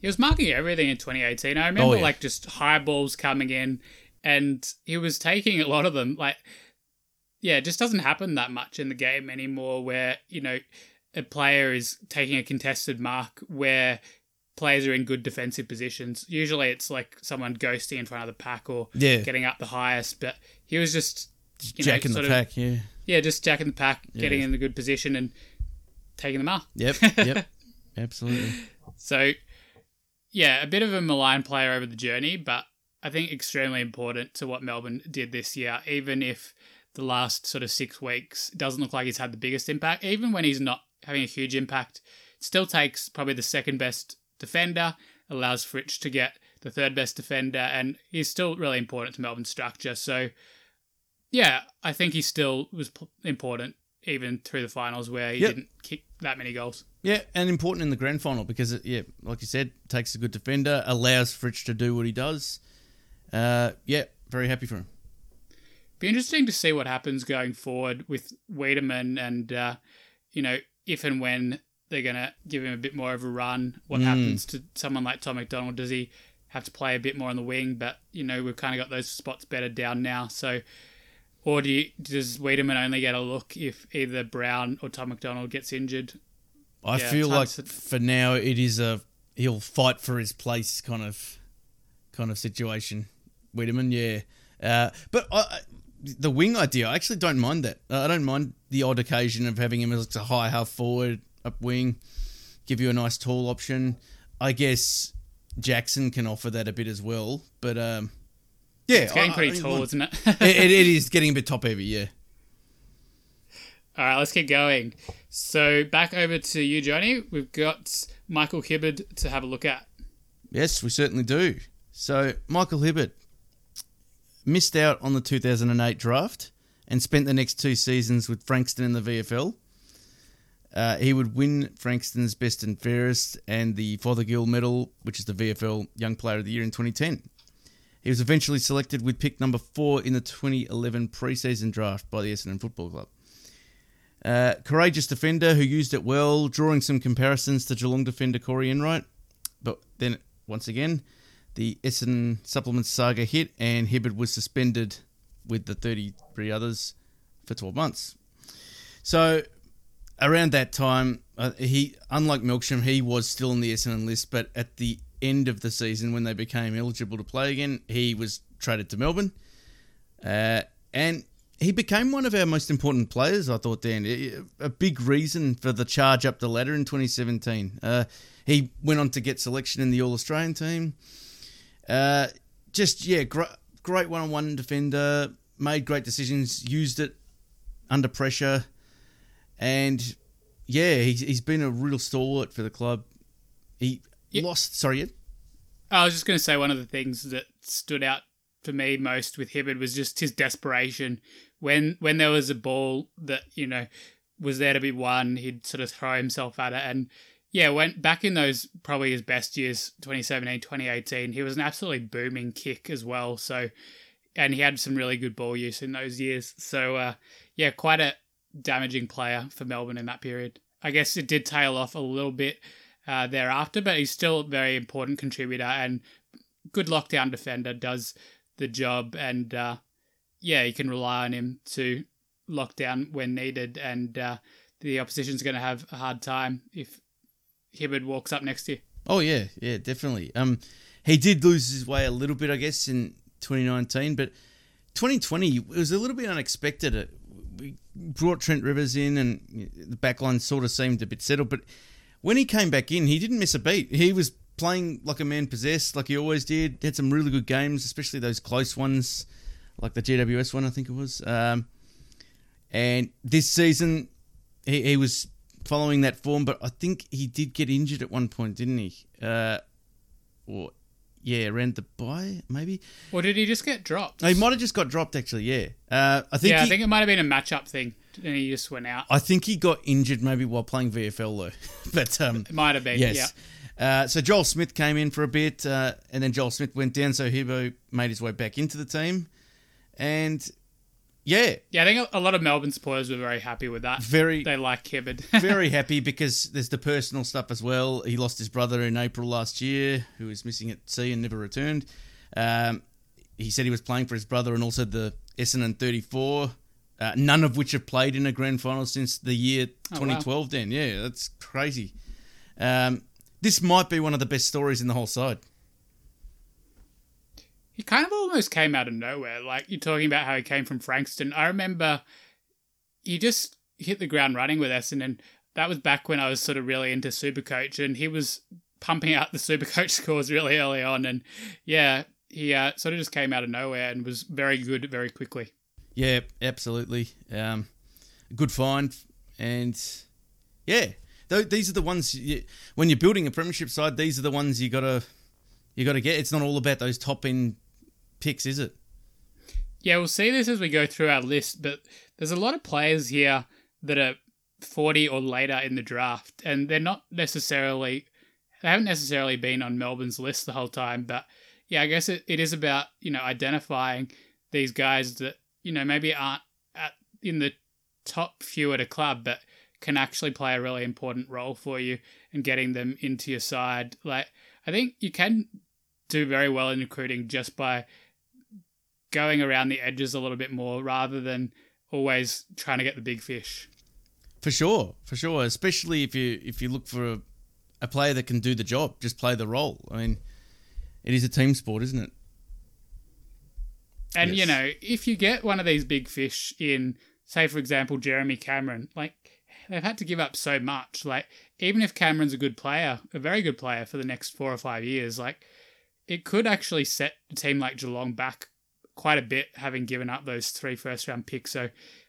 He was marking everything in 2018. I remember oh, yeah. like just high balls coming in, and he was taking a lot of them. Like, yeah, it just doesn't happen that much in the game anymore. Where you know a player is taking a contested mark where players are in good defensive positions. Usually it's like someone ghosting in front of the pack or yeah. getting up the highest, but he was just know, jacking the pack, of, yeah. Yeah, just jacking the pack, yeah. getting in the good position and taking them up. Yep, yep. Absolutely. So yeah, a bit of a malign player over the journey, but I think extremely important to what Melbourne did this year, even if the last sort of six weeks doesn't look like he's had the biggest impact. Even when he's not having a huge impact, still takes probably the second best defender, allows Fritsch to get the third best defender, and he's still really important to Melbourne's structure. So, yeah, I think he still was important even through the finals where he yep. didn't kick that many goals. Yeah, and important in the grand final because, it, yeah, like you said, takes a good defender, allows Fritsch to do what he does. Uh, yeah, very happy for him. Be interesting to see what happens going forward with Weideman and, uh, you know, if and when they're going to give him a bit more of a run. What mm. happens to someone like Tom McDonald? Does he have to play a bit more on the wing? But, you know, we've kind of got those spots better down now. So, or do you, does Weideman only get a look if either Brown or Tom McDonald gets injured? I yeah, feel like to... for now it is a he'll fight for his place kind of kind of situation. Weideman, yeah. Uh, but I, the wing idea, I actually don't mind that. I don't mind the odd occasion of having him as a high half forward up wing, give you a nice tall option. I guess Jackson can offer that a bit as well, but um, yeah, it's getting pretty I, tall, isn't it? it? It is getting a bit top heavy, yeah. All right, let's get going. So back over to you, Johnny. We've got Michael Hibberd to have a look at. Yes, we certainly do. So Michael Hibberd missed out on the 2008 draft and spent the next two seasons with Frankston in the VFL. Uh, he would win Frankston's Best and Fairest and the Fothergill Medal, which is the VFL Young Player of the Year in 2010. He was eventually selected with pick number four in the 2011 preseason draft by the Essendon Football Club. Uh, courageous defender who used it well, drawing some comparisons to Geelong defender Corey Enright. But then, once again, the Essendon supplement saga hit and Hibberd was suspended with the 33 others for 12 months. So around that time, uh, he unlike Melksham, he was still on the Essendon list, but at the end of the season, when they became eligible to play again, he was traded to Melbourne, uh, and he became one of our most important players. I thought, Dan, a big reason for the charge up the ladder in 2017. Uh, he went on to get selection in the All Australian team. Uh, just yeah, great, great one-on-one defender. Made great decisions. Used it under pressure. And yeah, he's, he's been a real stalwart for the club. He yeah. lost. Sorry, I was just going to say one of the things that stood out for me most with Hibberd was just his desperation. When when there was a ball that you know was there to be won, he'd sort of throw himself at it. And yeah, went back in those probably his best years, 2017, 2018, he was an absolutely booming kick as well. So, and he had some really good ball use in those years. So, uh, yeah, quite a damaging player for Melbourne in that period. I guess it did tail off a little bit uh, thereafter, but he's still a very important contributor and good lockdown defender. Does the job, and uh, yeah, you can rely on him to lock down when needed. And uh, the opposition's going to have a hard time if Hibberd walks up next year. Oh yeah, yeah, definitely. Um, he did lose his way a little bit, I guess, in 2019, but 2020 was a little bit unexpected we brought Trent Rivers in, and the backline sort of seemed a bit settled. But when he came back in, he didn't miss a beat. He was playing like a man possessed, like he always did. Had some really good games, especially those close ones, like the GWS one, I think it was. Um, and this season, he, he was following that form, but I think he did get injured at one point, didn't he? Uh, or yeah, around the bye maybe. Or did he just get dropped? He might have just got dropped actually. Yeah, uh, I think. yeah, he, I think it might have been a matchup thing, and he just went out. I think he got injured maybe while playing VFL though. but um, It might have been. yes. Yeah. Uh, so Joel Smith came in for a bit, uh, and then Joel Smith went down. So Hebo made his way back into the team, and yeah, Yeah, I think a lot of Melbourne supporters were very happy with that. very They like Hibberd. very happy because there's the personal stuff as well. He lost his brother in April last year, who was missing at sea and never returned. Um, he said he was playing for his brother and also the Essendon 34, uh, none of which have played in a grand final since the year Oh, wow. 2012. Then, yeah, that's crazy. Um, this might be one of the best stories in the whole side. he kind of almost came out of nowhere. Like you're talking about how he came from Frankston. I remember he just hit the ground running with Essendon. and that was back when I was sort of really into Supercoach, and he was pumping out the Supercoach scores really early on. And yeah, he uh, sort of just came out of nowhere and was very good very quickly. Yeah, absolutely. Um, good find, and yeah, th- these are the ones you, when you're building a premiership side. These are the ones you gotta you gotta get. It's not all about those top end picks, is it? Yeah, we'll see this as we go through our list, but there's a lot of players here that are 40 or later in the draft, and they're not necessarily, they haven't necessarily been on Melbourne's list the whole time, but yeah, I guess it, it is about, you know, identifying these guys that, you know, maybe aren't at, in the top few at a club, but can actually play a really important role for you and getting them into your side. Like, I think you can do very well in recruiting just by going around the edges a little bit more rather than always trying to get the big fish. For sure, for sure. Especially if you if you look for a, a player that can do the job, just play the role. I mean, it is a team sport, isn't it? And you know, if you get one of these big fish in, say for example, Jeremy Cameron, like they've had to give up so much. Like even if Cameron's a good player, a very good player for the next four or five years, like it could actually set a team like Geelong back quite a bit, having given up those three first round picks. So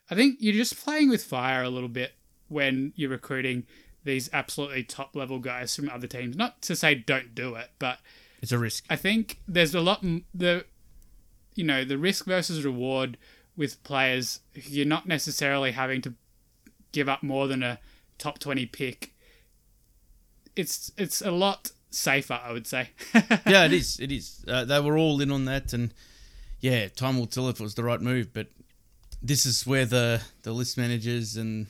I think you're just playing with fire a little bit when you're recruiting these absolutely top level guys from other teams. Not to say don't do it, but It's a risk. I think there's a lot the you know the risk versus reward with players. You're not necessarily having to give up more than a top twenty pick. It's it's a lot safer, I would say. yeah, it is. It is. Uh, they were all in on that, and yeah, time will tell if it was the right move. But this is where the the list managers and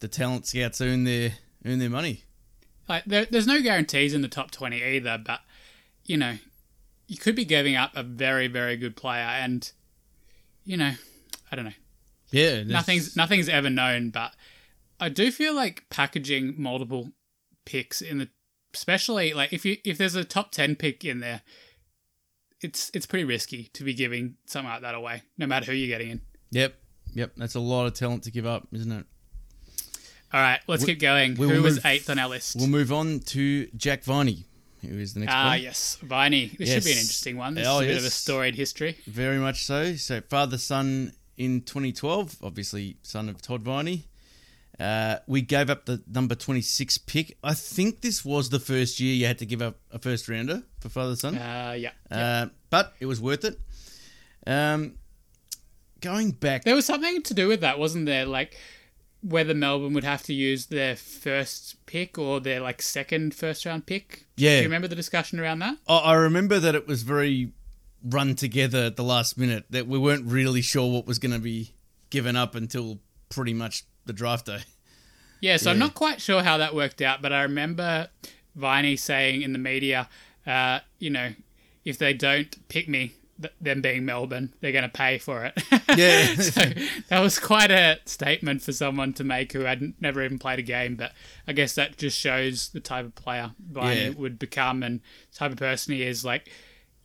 the talent scouts earn their earn their money. like there, there's no guarantees in the top twenty either, but you know you could be giving up a very very good player, and you know I don't know. Yeah, there's- nothing's nothing's ever known, but I do feel like packaging multiple picks in the especially like if you if there's a top 10 pick in there it's it's pretty risky to be giving something like that away no matter who you're getting in. Yep, yep. That's a lot of talent to give up, isn't it? All right, let's We- keep going. we Who will was 8th on our list? We'll move on to Jack Viney, who is the next one? Ah, one. yes, Viney. This should be an Yes. interesting one. This Oh, is a bit of a yes. storied history. Very much so. So father son in 2012, obviously son of Todd Viney. Uh, we gave up the number 26 pick. I think this was the first year you had to give up a first rounder for father son. Uh, yeah. Uh, but it was worth it. Um, going back, There was something to do with that, wasn't there? Like whether Melbourne would have to use their first pick or their like second first round pick. Yeah. Do you remember the discussion around that? I, I remember that it was very run together at the last minute. That we weren't really sure what was going to be given up until pretty much the draft day. Yeah, so I'm not quite sure how that worked out, but I remember Viney saying in the media, uh, you know, if they don't pick me, th- them being Melbourne, they're going to pay for it. Yeah. so that was quite a statement for someone to make who had never even played a game, but I guess that just shows the type of player Viney Yeah. would become and the type of person he is. Like,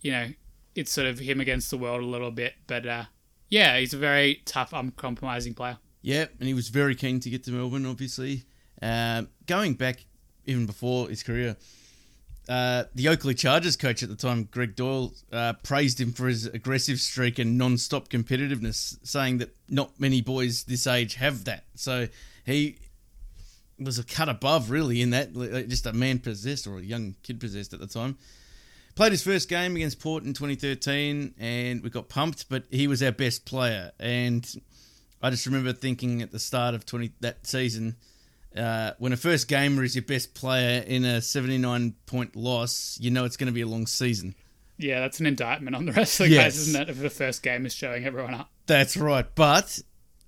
you know, it's sort of him against the world a little bit, but uh, yeah, he's a very tough, uncompromising player. Yeah, and he was very keen to get to Melbourne, obviously. Um, going back even before his career, uh, the Oakleigh Chargers coach at the time, Greg Doyle, uh, praised him for his aggressive streak and non-stop competitiveness, saying that not many boys this age have that. So he was a cut above, really, in that just a man possessed or a young kid possessed at the time. Played his first game against Port in 2013, and we got pumped. But he was our best player, and I just remember thinking at the start of 20 that season, uh, when a first gamer is your best player in a 79 point loss, you know it's going to be a long season. Yeah, that's an indictment on the rest of the Yes. guys, isn't it? If the first game is showing everyone up. That's right. But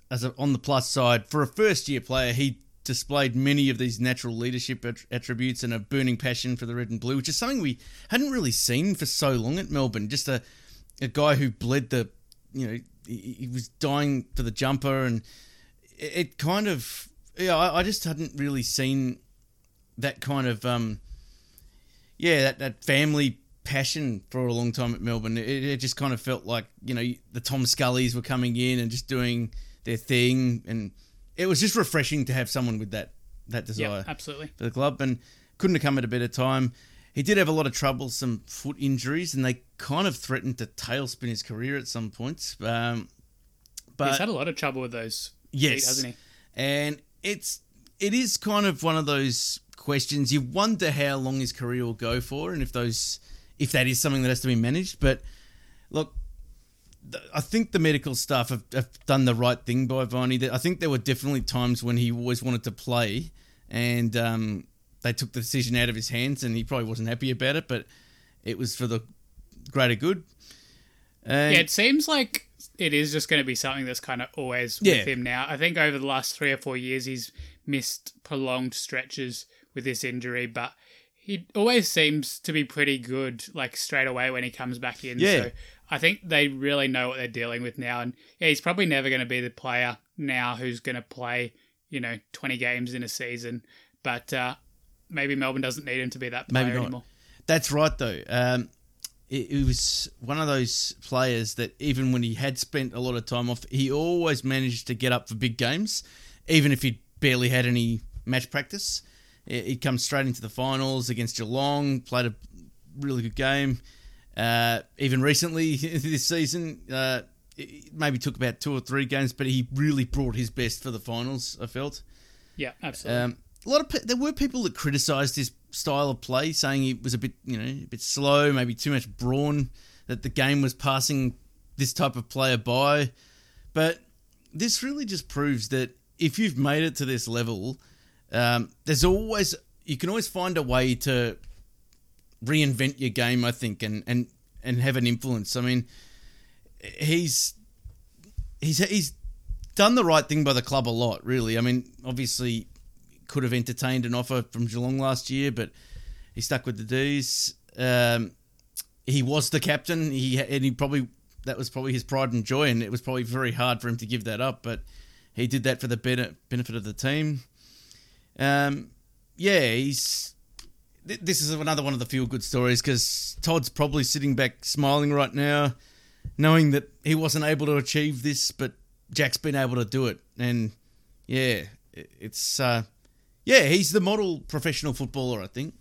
as a, on the plus side, for a first year player, he displayed many of these natural leadership att- attributes and a burning passion for the red and blue, which is something we hadn't really seen for so long at Melbourne. Just a a guy who bled the, you know, he, he was dying for the jumper, and it, it kind of, yeah, I, I just hadn't really seen that kind of, um, yeah, that, that family passion for a long time at Melbourne. It, it just kind of felt like you know the Tom Scullys were coming in and just doing their thing, and it was just refreshing to have someone with that that desire Yeah, absolutely. for the club. And couldn't have come at a better time. He did have a lot of troublesome foot injuries, and they kind of threatened to tailspin his career at some points. Um, but He's had a lot of trouble with those Yes. feet, hasn't he? and it's it is kind of one of those questions you wonder how long his career will go for and if those if that is something that has to be managed but look I think the medical staff have, have done the right thing by Viney. I think there were definitely times when he always wanted to play, and um, they took the decision out of his hands, and he probably wasn't happy about it. But it was for the greater good. Yeah, it seems like it is just going to be something that's kind of always Yeah. with him now. I think over the last three or four years, he's missed prolonged stretches with this injury, but he always seems to be pretty good, like straight away when he comes back in. Yeah. So I think they really know what they're dealing with now. And yeah, he's probably never going to be the player now who's going to play, you know, 20 games in a season. But uh, maybe Melbourne doesn't need him to be that player anymore. That's right, though. Um, it, it was one of those players that even when he had spent a lot of time off, he always managed to get up for big games, even if he barely had any match practice. He- He'd come straight into the finals against Geelong, played a really good game. Uh, even recently this season, uh, it maybe took about two or three games, but he really brought his best for the finals. I felt. Yeah, absolutely. Um, a lot of there were people that criticised his style of play, saying he was a bit, you know, a bit slow, maybe too much brawn. That the game was passing this type of player by, but this really just proves that if you've made it to this level, um, there's always you can always find a way to reinvent your game. I think and and and have an influence. I mean, he's he's he's done the right thing by the club a lot, really. I mean, obviously, could have entertained an offer from Geelong last year, but he stuck with the D's. Um, he was the captain. He and he probably that was probably his pride and joy, and it was probably very hard for him to give that up. But he did that for the bene- benefit of the team. Um, yeah, he's. th- This is another one of the feel good stories because Todd's probably sitting back smiling right now, knowing that he wasn't able to achieve this, but Jack's been able to do it. And yeah, it- it's uh, yeah, he's the model professional footballer, I think.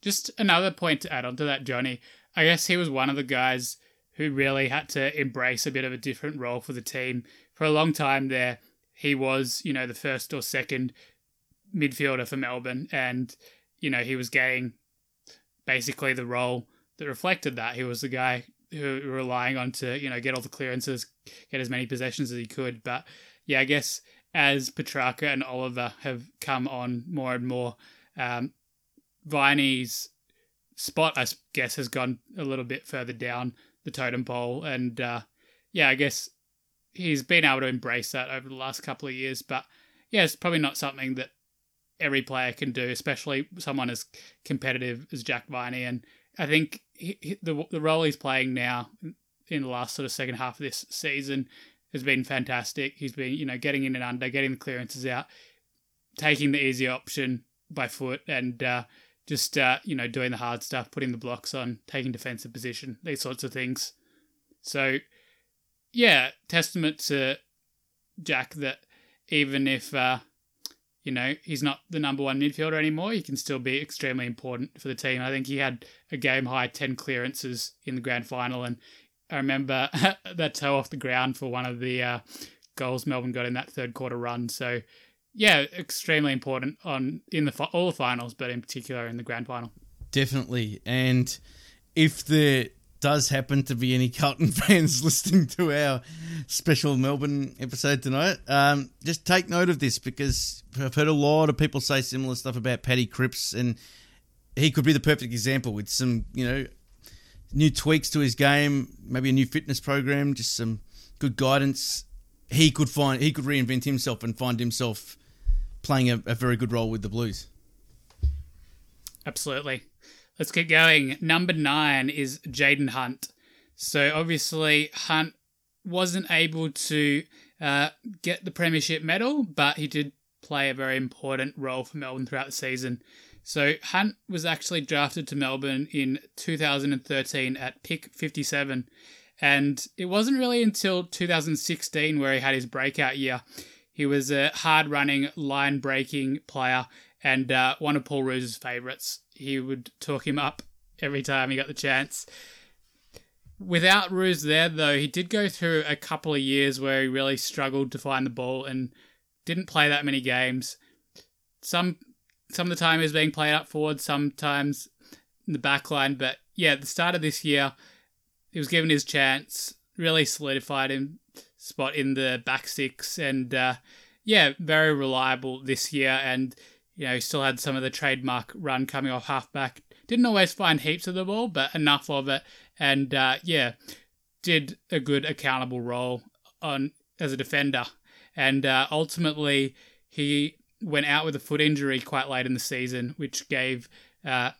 Just another point to add on to that, Johnny. I guess he was one of the guys who really had to embrace a bit of a different role for the team. For a long time there, he was, you know, the first or second midfielder for Melbourne, and, you know, he was getting basically the role that reflected that. He was the guy who were relying on to, you know, get all the clearances, get as many possessions as he could. But yeah, I guess as Petrarca and Oliver have come on more and more, um, Viney's spot, I guess, has gone a little bit further down the totem pole. And uh, yeah, I guess he's been able to embrace that over the last couple of years. But yeah, it's probably not something that every player can do, especially someone as competitive as Jack Viney. And I think he, he- the, the role he's playing now in the last sort of second half of this season has been fantastic. He's been, you know, getting in and under, getting the clearances out, taking the easy option by foot, and uh, just uh, you know doing the hard stuff, putting the blocks on, taking defensive position, these sorts of things. So, yeah, testament to Jack that even if uh, you know he's not the number one midfielder anymore, he can still be extremely important for the team. I think he had a game high ten clearances in the grand final, and I remember that toe off the ground for one of the uh, goals Melbourne got in that third quarter run. So, yeah, extremely important on in the all the finals, but in particular in the grand final. Definitely. And if there does happen to be any Carlton fans listening to our special Melbourne episode tonight, um, just take note of this because I've heard a lot of people say similar stuff about Paddy Cripps, and he could be the perfect example with some, you know, new tweaks to his game, maybe a new fitness program, just some good guidance. He could find he could reinvent himself and find himself playing a, a very good role with the Blues. Absolutely. Let's keep going. Number nine is Jayden Hunt. So obviously Hunt wasn't able to uh, get the premiership medal, but he did play a very important role for Melbourne throughout the season. So Hunt was actually drafted to Melbourne in 2013 at pick 57, and it wasn't really until 2016 where he had his breakout year. He was a hard running, line breaking player and uh, one of Paul Roos's favourites. He would talk him up every time he got the chance. Without Roos there, though, he did go through a couple of years where he really struggled to find the ball and didn't play that many games. Some some of the time was being played up forward, sometimes in the back line. But yeah, at the start of this year, he was given his chance, really solidified him spot in the back six, and uh, yeah, very reliable this year. And you know, he still had some of the trademark run coming off halfback. Didn't always find heaps of the ball, but enough of it. And uh, yeah, did a good accountable role on as a defender. And uh, ultimately, he went out with a foot injury quite late in the season, which gave uh,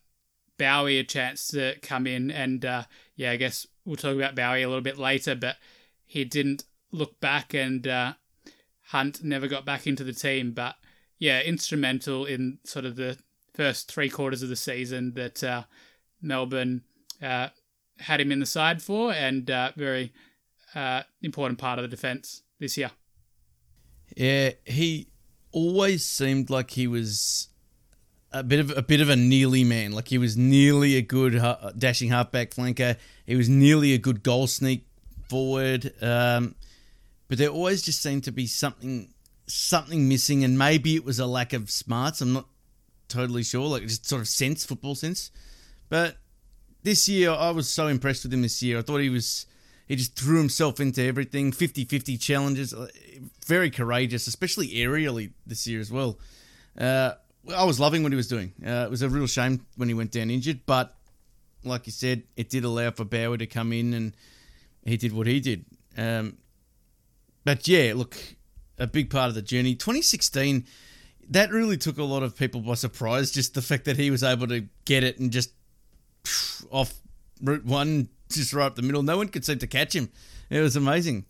Bowey a chance to come in. And uh, yeah, I guess we'll talk about Bowey a little bit later, but he didn't look back, and uh, Hunt never got back into the team. But yeah, instrumental in sort of the first three quarters of the season that uh, Melbourne uh, had him in the side for, and uh, very important part of the defence this year. Yeah, he always seemed like he was a bit of a bit of a nearly man. Like he was nearly a good dashing halfback flanker. He was nearly a good goal sneak forward. Um, but there always just seemed to be something something missing, and maybe it was a lack of smarts. I'm not totally sure, like just sort of sense, football sense. But this year, I was so impressed with him this year. I thought he was he just threw himself into everything. 50-50 challenges very courageous especially aerially this year as well. Uh, i was loving what he was doing. Uh, it was a real shame when he went down injured but like you said it did allow for Bauer to come in and he did what he did. Um, but yeah look a big part of the journey. 2016 that really took a lot of people by surprise just the fact that he was able to get it and just off route one just right up the middle. No one could seem to catch him. It was amazing.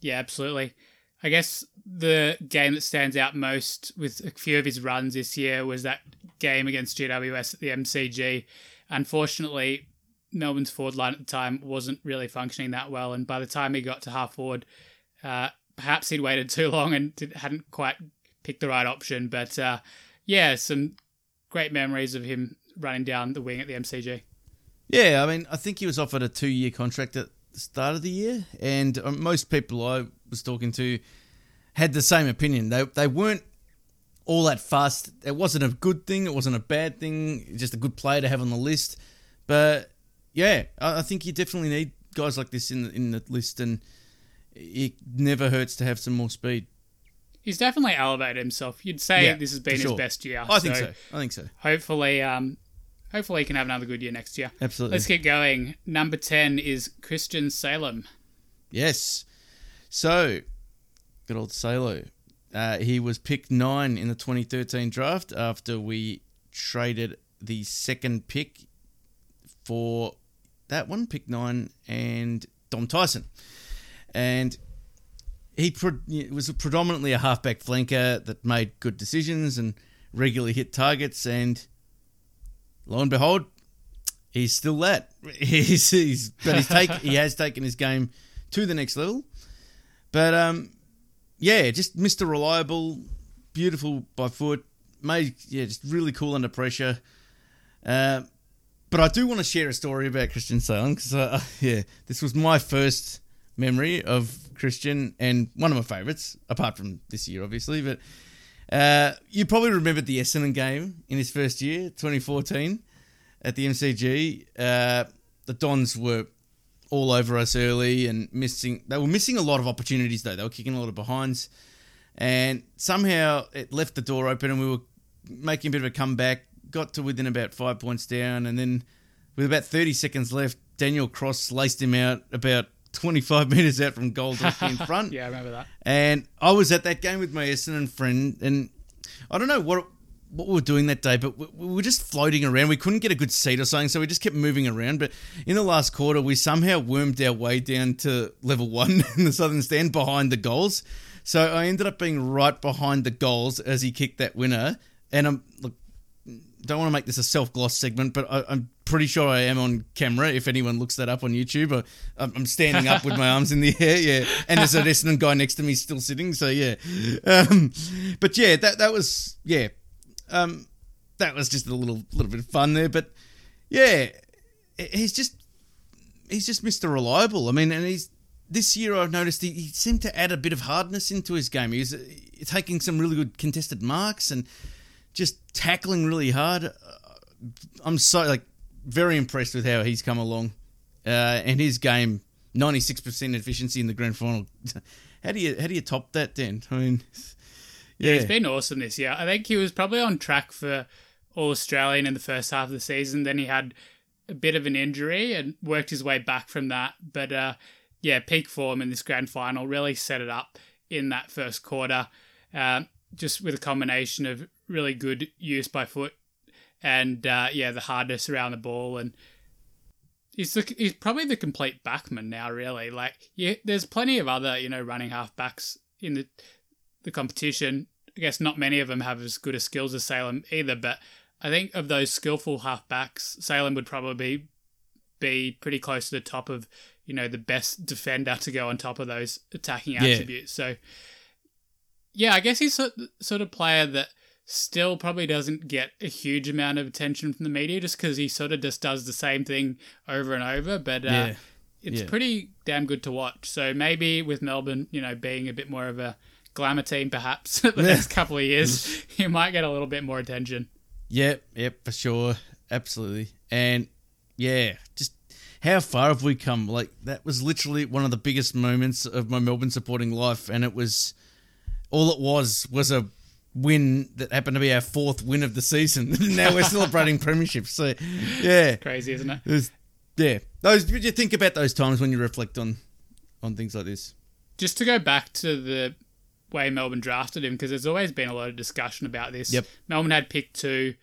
Yeah, absolutely. I guess the game that stands out most with a few of his runs this year was that game against GWS at the MCG. Unfortunately, Melbourne's forward line at the time wasn't really functioning that well, and by the time he got to half forward, uh, perhaps he'd waited too long and hadn't quite picked the right option. But uh, yeah, some great memories of him running down the wing at the MCG. Yeah, I mean, I think he was offered a two-year contract at the start of the year, and um, most people I was talking to had the same opinion. They they weren't all that fast. It wasn't a good thing. It wasn't a bad thing. Just a good player to have on the list. But yeah, I, I think you definitely need guys like this in the, in the list, and it never hurts to have some more speed. He's definitely elevated himself. You'd say yeah, this has been his best year. I think so. I think so. Hopefully, um, hopefully he can have another good year next year. Absolutely. Let's keep going. Number 10 is Christian Salem. Yes. So, good old Salo. Uh, he was picked nine in the 2013 draft after we traded the second pick for that one, pick nine, and Dom Tyson. And he pro- was predominantly a halfback flanker that made good decisions and regularly hit targets. And lo and behold, he's still that. He's, he's but he's take he has taken his game to the next level. But um, yeah, just Mr. Reliable, beautiful by foot, made yeah, just really cool under pressure. Uh, but I do want to share a story about Christian Salem because uh, yeah, this was my first memory of Christian, and one of my favourites, apart from this year, obviously. But uh, you probably remember the Essendon game in his first year, 2014, at the MCG. Uh, the Dons were all over us early and missing. They were missing a lot of opportunities though. They were kicking a lot of behinds, and somehow it left the door open, and we were making a bit of a comeback. Got to within about five points down, and then with about 30 seconds left, Daniel Cross laced him out about 25 metres out from goal in front. yeah, I remember that. And I was at that game with my Essendon friend, and I don't know what what we were doing that day, but we, we were just floating around. We couldn't get a good seat or something, so we just kept moving around. But in the last quarter, we somehow wormed our way down to level one in the southern stand behind the goals. So I ended up being right behind the goals as he kicked that winner. And I'm look, don't want to make this a self gloss segment, but I, am pretty sure I am on camera. If anyone looks that up on YouTube, I, I'm standing up with my arms in the air, yeah. And there's an Essendon guy next to me still sitting, so yeah. Um, but yeah, that that was yeah um, that was just a little little bit of fun there, but yeah, he's just he's just Mr. Reliable. I mean, and he's this year I've noticed he, he seemed to add a bit of hardness into his game. He's uh, taking some really good contested marks and just tackling really hard. Uh, I'm so like very impressed with how he's come along, uh, and his game 96% efficiency in the grand final. how do you how do you top that, Dan? I mean. Yeah, it's been awesome this year. I think he was probably on track for All Australian in the first half of the season. Then he had a bit of an injury and worked his way back from that. But uh, yeah, peak form in this grand final really set it up in that first quarter. Uh, just with a combination of really good use by foot and uh, yeah, the hardness around the ball and. He's, the, he's probably the complete backman now, really. Like, yeah, there's plenty of other, you know, running half backs in the the competition I guess not many of them have as good as skills as Salem either, but I think of those skillful halfbacks, Salem would probably be pretty close to the top of, you know, the best defender to go on top of those attacking yeah. attributes. So, yeah, I guess he's sort of player that still probably doesn't get a huge amount of attention from the media just because he sort of just does the same thing over and over. But uh, yeah. it's yeah. pretty damn good to watch. So maybe with Melbourne, you know, being a bit more of a glamour team, perhaps, the next couple of years, you might get a little bit more attention. Yep, yep, for sure. Absolutely. And yeah, just how far have we come? Like, that was literally one of the biggest moments of my Melbourne supporting life. And it was all it was was a win that happened to be our fourth win of the season. now we're celebrating premierships. So, yeah. Crazy, isn't it? it was, yeah. Those, you think about those times when you reflect on on things like this? Just to go back to the way Melbourne drafted him because there's always been a lot of discussion about this. Yep. Melbourne had picked two.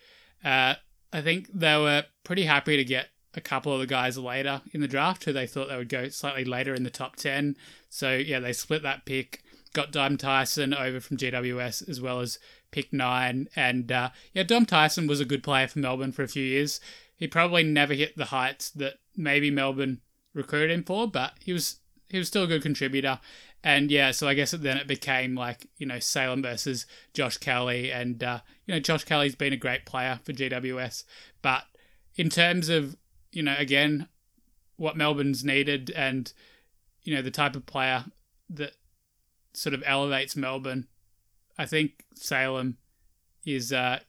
Uh, I think they were pretty happy to get a couple of the guys later in the draft who they thought they would go slightly later in the top 10. So, yeah, they split that pick, got Dom Tyson over from GWS as well as pick nine. And, uh, yeah, Dom Tyson was a good player for Melbourne for a few years. He probably never hit the heights that maybe Melbourne recruited him for, but he was he was still a good contributor. And yeah, so I guess then it became like, you know, Salem versus Josh Kelly. And, uh, you know, Josh Kelly's been a great player for GWS. But in terms of, you know, again, what Melbourne's needed and, you know, the type of player that sort of elevates Melbourne, I think Salem is, uh,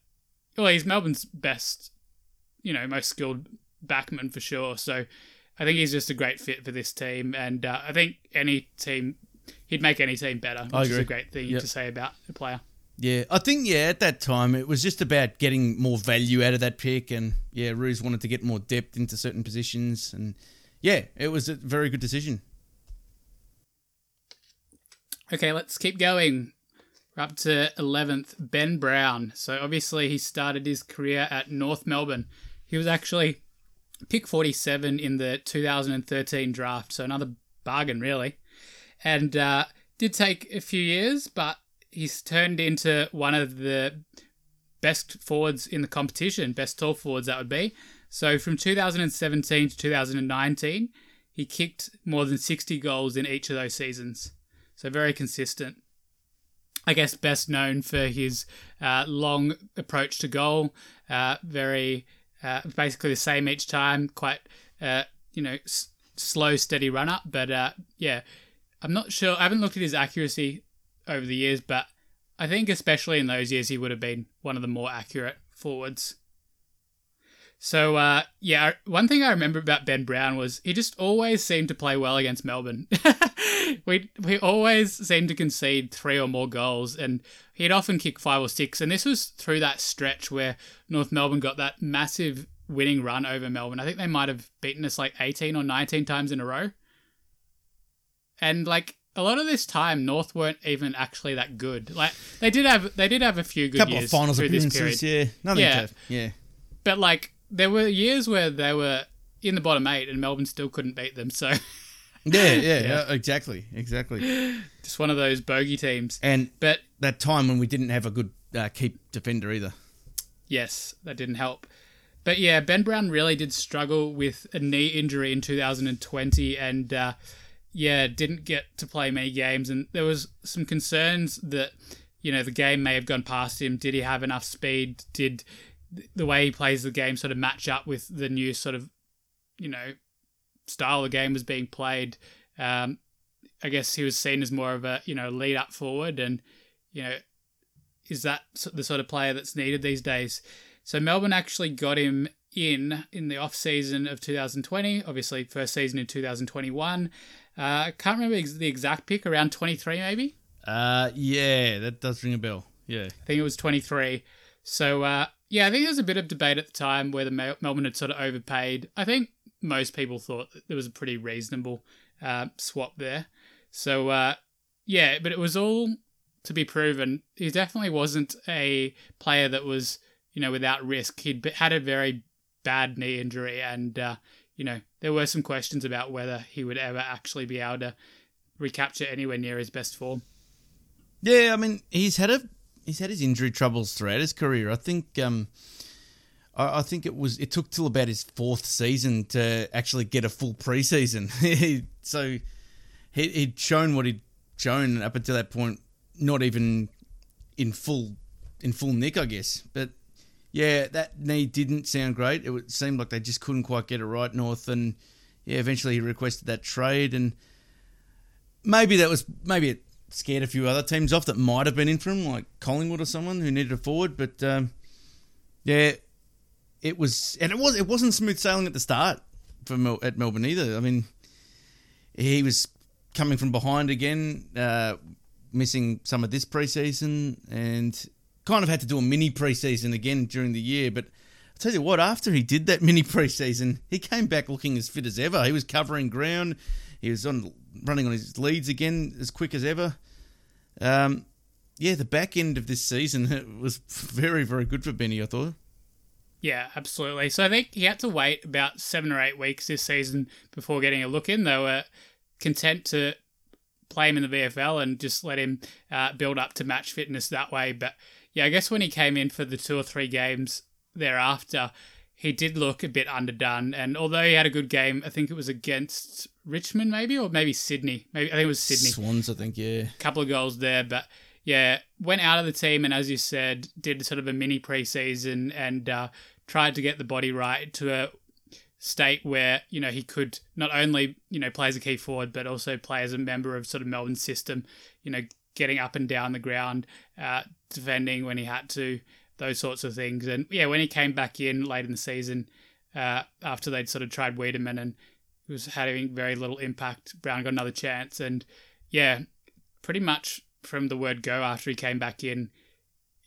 well, he's Melbourne's best, you know, most skilled backman for sure. So I think he's just a great fit for this team. And uh, I think any team he'd make any team better, which is a great thing yep. to say about a player. Yeah, I think yeah at that time it was just about getting more value out of that pick, and yeah, Roos wanted to get more depth into certain positions, and yeah, it was a very good decision. Okay, let's keep going. We're up to eleventh, Ben Brown. So obviously he started his career at North Melbourne. He was actually pick forty-seven in the 2013 draft, so another bargain really and uh, did take a few years, but he's turned into one of the best forwards in the competition, best tall forwards that would be. So from 2017 to 2019, he kicked more than 60 goals in each of those seasons. So very consistent. I guess best known for his uh, long approach to goal, uh, very uh, basically the same each time, quite uh, you know s- slow, steady run up. But uh, yeah, I'm not sure. I haven't looked at his accuracy over the years, but I think especially in those years he would have been one of the more accurate forwards. So uh, yeah, one thing I remember about Ben Brown was he just always seemed to play well against Melbourne. we we always seemed to concede three or more goals, and he'd often kick five or six. And this was through that stretch where North Melbourne got that massive winning run over Melbourne. I think they might have beaten us like eighteen or nineteen times in a row. And like a lot of this time, North weren't even actually that good. Like they did have they did have a few good couple years of finals through this period. yeah, nothing Yeah. to, yeah. But like there were years where they were in the bottom eight and Melbourne still couldn't beat them. So Yeah, yeah, yeah, exactly, exactly. just one of those bogey teams. And But that time when we didn't have a good uh, keep defender either. yes, that didn't help. But yeah, Ben Brown really did struggle with a knee injury in 2020 and uh, yeah, didn't get to play many games. And there was some concerns that, you know, the game may have gone past him. Did he have enough speed? Did the way he plays the game sort of match up with the new sort of, you know, style the game was being played? Um, I guess he was seen as more of a, you know, lead up forward and, you know, is that the sort of player that's needed these days? So Melbourne actually got him in in the off season of 2020. Obviously, first season in 2021. Uh, I can't remember ex- the exact pick. Around 23, maybe. Uh, yeah, that does ring a bell. Yeah, I think it was 23. So uh, yeah, I think there was a bit of debate at the time whether Mel- Melbourne had sort of overpaid. I think most people thought that there was a pretty reasonable uh, swap there. So uh, yeah, but it was all to be proven. He definitely wasn't a player that was you know without risk. He'd had a very bad knee injury, and uh, you know there were some questions about whether he would ever actually be able to recapture anywhere near his best form. yeah. I mean, he's had a he's had his injury troubles throughout his career. I think um, I, I think it was it took till about his fourth season to actually get a full preseason. so he, he'd shown what he'd shown up until that point, not even in full in full nick, I guess. But yeah, that knee didn't sound great. It seemed like they just couldn't quite get it right, North, and yeah, eventually he requested that trade, and maybe that was maybe it scared a few other teams off that might have been in for him, like Collingwood or someone who needed a forward. But um, yeah, it was, and it was it wasn't smooth sailing at the start for Mel- at Melbourne either. I mean, he was coming from behind again, uh, missing some of this preseason, and kind of had to do a mini preseason again during the year. But I tell you what, after he did that mini preseason, he came back looking as fit as ever. He was covering ground. He was on running on his leads again as quick as ever. Um, yeah, the back end of this season was very, very good for Benny. I thought. Yeah, absolutely. So I think he had to wait about seven or eight weeks this season before getting a look in. They were content to play him in the VFL and just let him uh, build up to match fitness that way. But yeah, I guess when he came in for the two or three games thereafter, he did look a bit underdone. And although he had a good game, I think it was against Richmond, maybe, or maybe Sydney. Maybe I think it was Sydney Swans, I think. Yeah. couple of goals there, but yeah, went out of the team and as you said, did sort of a mini preseason and uh, tried to get the body right to a state where you know he could not only you know play as a key forward but also play as a member of sort of Melbourne's system. You know, getting up and down the ground, uh, defending when he had to, those sorts of things. And yeah, when he came back in late in the season, uh, after they'd sort of tried Weideman and was having very little impact, Brown got another chance and yeah, pretty much from the word go after he came back in,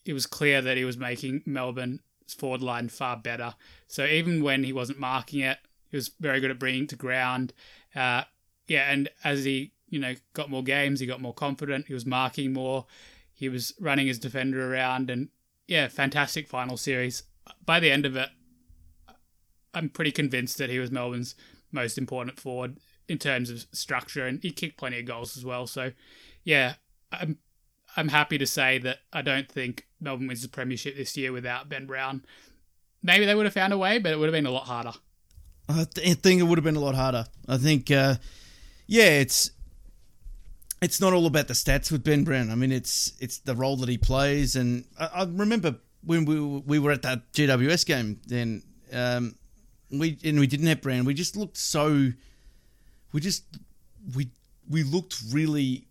it was clear that he was making Melbourne's forward line far better. So even when he wasn't marking it, he was very good at bringing to ground. Uh, yeah, and as he you know got more games, he got more confident. He was marking more. He was running his defender around, and yeah, fantastic final series. By the end of it, I'm pretty convinced that he was Melbourne's most important forward in terms of structure, and he kicked plenty of goals as well. So, yeah, I'm I'm happy to say that I don't think Melbourne wins the premiership this year without Ben Brown. Maybe they would have found a way, but it would have been a lot harder. I th- think it would have been a lot harder. I think, uh, yeah, it's it's not all about the stats with Ben Brown. I mean, it's it's the role that he plays, and I, I remember when we were- we were at that GWS game, then um, we and we didn't have Brown. We just looked so. We just we we looked really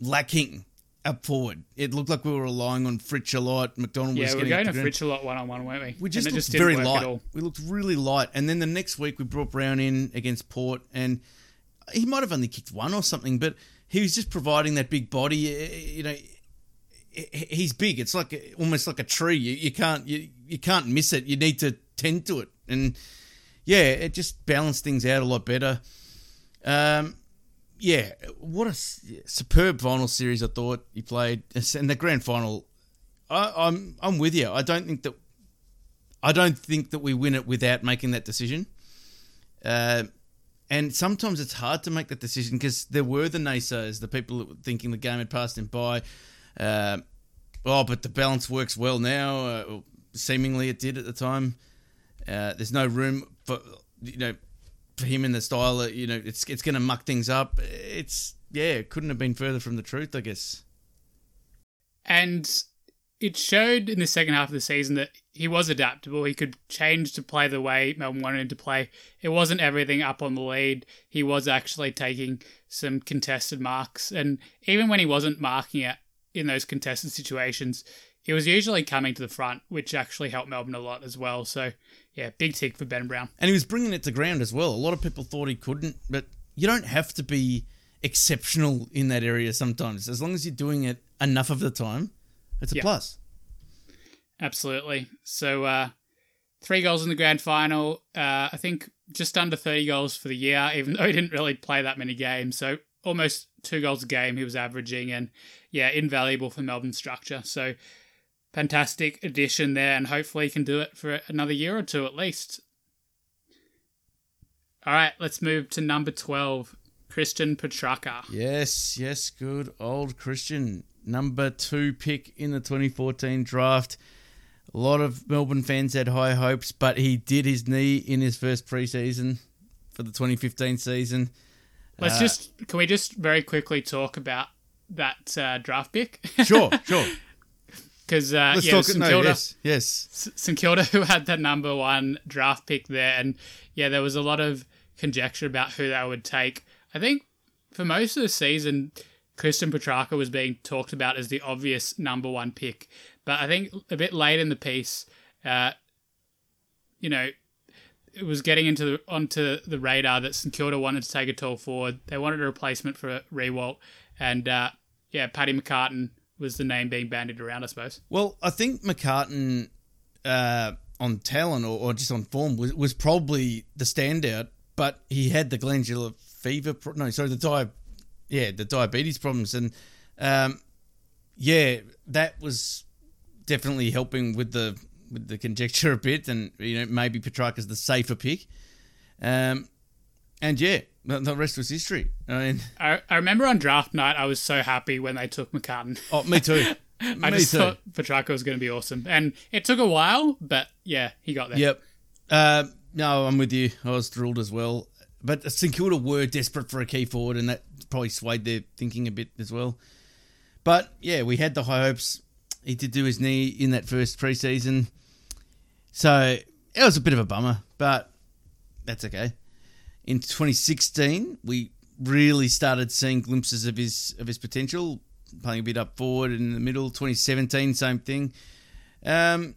lacking up forward. It looked like we were relying on Fritsch a lot. McDonald. Yeah, was we were going to. Fritsch a lot one on one, weren't we? We just looked just very light. We looked really light. And then the next week we brought Brown in against Port, and he might have only kicked one or something, but he was just providing that big body. eh, You know, he's big. It's like almost like a tree. You, you can't you, you can't miss it. You need to tend to it, and yeah, it just balanced things out a lot better. Um, yeah, what a superb final series I thought he played, and the grand final. I, I'm I'm with you. I don't think that I don't think that we win it without making that decision. Uh, and sometimes it's hard to make that decision because there were the naysayers, the people that were thinking the game had passed him by. Uh, oh, but the balance works well now. Uh, seemingly, it did at the time. Uh, there's no room for you know for him in the style. That, you know, it's it's going to muck things up. It's yeah, it couldn't have been further from the truth, I guess. And it showed in the second half of the season that he was adaptable. He could change to play the way Melbourne wanted him to play. It wasn't everything up on the lead. He was actually taking some contested marks. And even when he wasn't marking it in those contested situations, he was usually coming to the front, which actually helped Melbourne a lot as well. So, yeah, big tick for Ben Brown. And he was bringing it to ground as well. A lot of people thought he couldn't, but you don't have to be exceptional in that area sometimes. As long as you're doing it enough of the time, it's a Yeah. plus. Absolutely. So, uh, three goals in the grand final. Uh, I think just under 30 goals for the year, even though he didn't really play that many games. So, almost two goals a game he was averaging. And yeah, invaluable for Melbourne structure. So, fantastic addition there. And hopefully he can do it for another year or two at least. All right, let's move to number 12, Christian Petracca. Yes, yes, good old Christian. Number two pick in the 2014 draft. A lot of Melbourne fans had high hopes, but he did his knee in his first preseason for the 2015 season. Let's Uh, just, can we just very quickly talk about that uh, draft pick? Sure, sure. Because uh, Let's yeah, talk. St No, Kilda, yes, yes. St Kilda, who had the number one draft pick there, and yeah, there was a lot of conjecture about who they would take. I think for most of the season, Christian Petracca was being talked about as the obvious number one pick, but I think a bit late in the piece, uh, you know, it was getting into the, onto the radar that St Kilda wanted to take a tall forward. They wanted a replacement for Riewoldt, and uh, yeah, Paddy McCartin was the name being bandied around, I suppose. Well, I think McCartin uh, on talent or, or just on form was, was probably the standout, but he had the glandular fever. No, sorry, the di- yeah, the diabetes problems, and um, yeah, that was definitely helping with the with the conjecture a bit, and you know maybe Petracca's the safer pick. Um, and yeah, the, the rest was history. I mean, I, I remember on draft night, I was so happy when they took McCartin. oh, me too. I me just too. thought Petracca was going to be awesome. And it took a while, but yeah, he got there. Yep. Uh, no, I'm with you. I was thrilled as well. But St Kilda were desperate for a key forward, and that probably swayed their thinking a bit as well. But yeah, we had the high hopes. He did do his knee in that first preseason, so it was a bit of a bummer, but that's okay. In 2016, we really started seeing glimpses of his of his potential, playing a bit up forward in the middle. 2017, same thing. Um,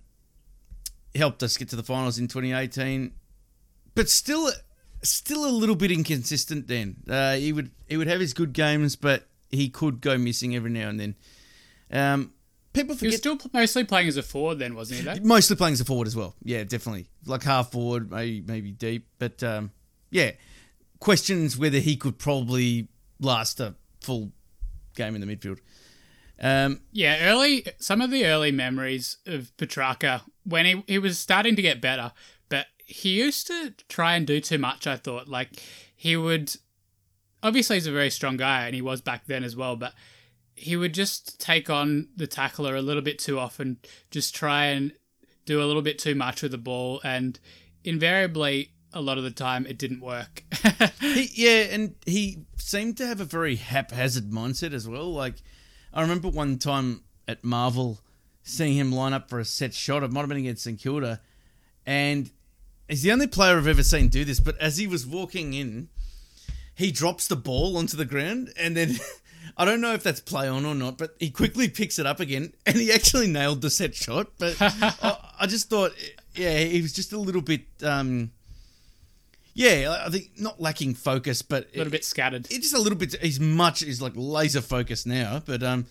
helped us get to the finals in 2018, but still, still a little bit inconsistent. Then uh, he would he would have his good games, but he could go missing every now and then. Um, people He was still mostly playing as a forward then, wasn't he? Though? mostly playing as a forward as well. Yeah, definitely like half forward, maybe maybe deep, but um, yeah, questions whether he could probably last a full game in the midfield. Um, Yeah, early some of the early memories of Petracca when he he was starting to get better, he used to try and do too much. I thought like he would. Obviously, he's a very strong guy, and he was back then as well. But he would just take on the tackler a little bit too often, just try and do a little bit too much with the ball, and invariably, a lot of the time, it didn't work. he, yeah, and he seemed to have a very haphazard mindset as well. Like I remember one time at Marvel seeing him line up for a set shot. It might have been against St Kilda, and he's the only player I've ever seen do this. But as he was walking in, he drops the ball onto the ground and then I don't know if that's play on or not, but he quickly picks it up again and he actually nailed the set shot. But I, I, just thought, yeah, he was just a little bit, um, yeah, I think not lacking focus, but a little bit scattered. It's just a little bit. He's much. He's like laser focused now, but um,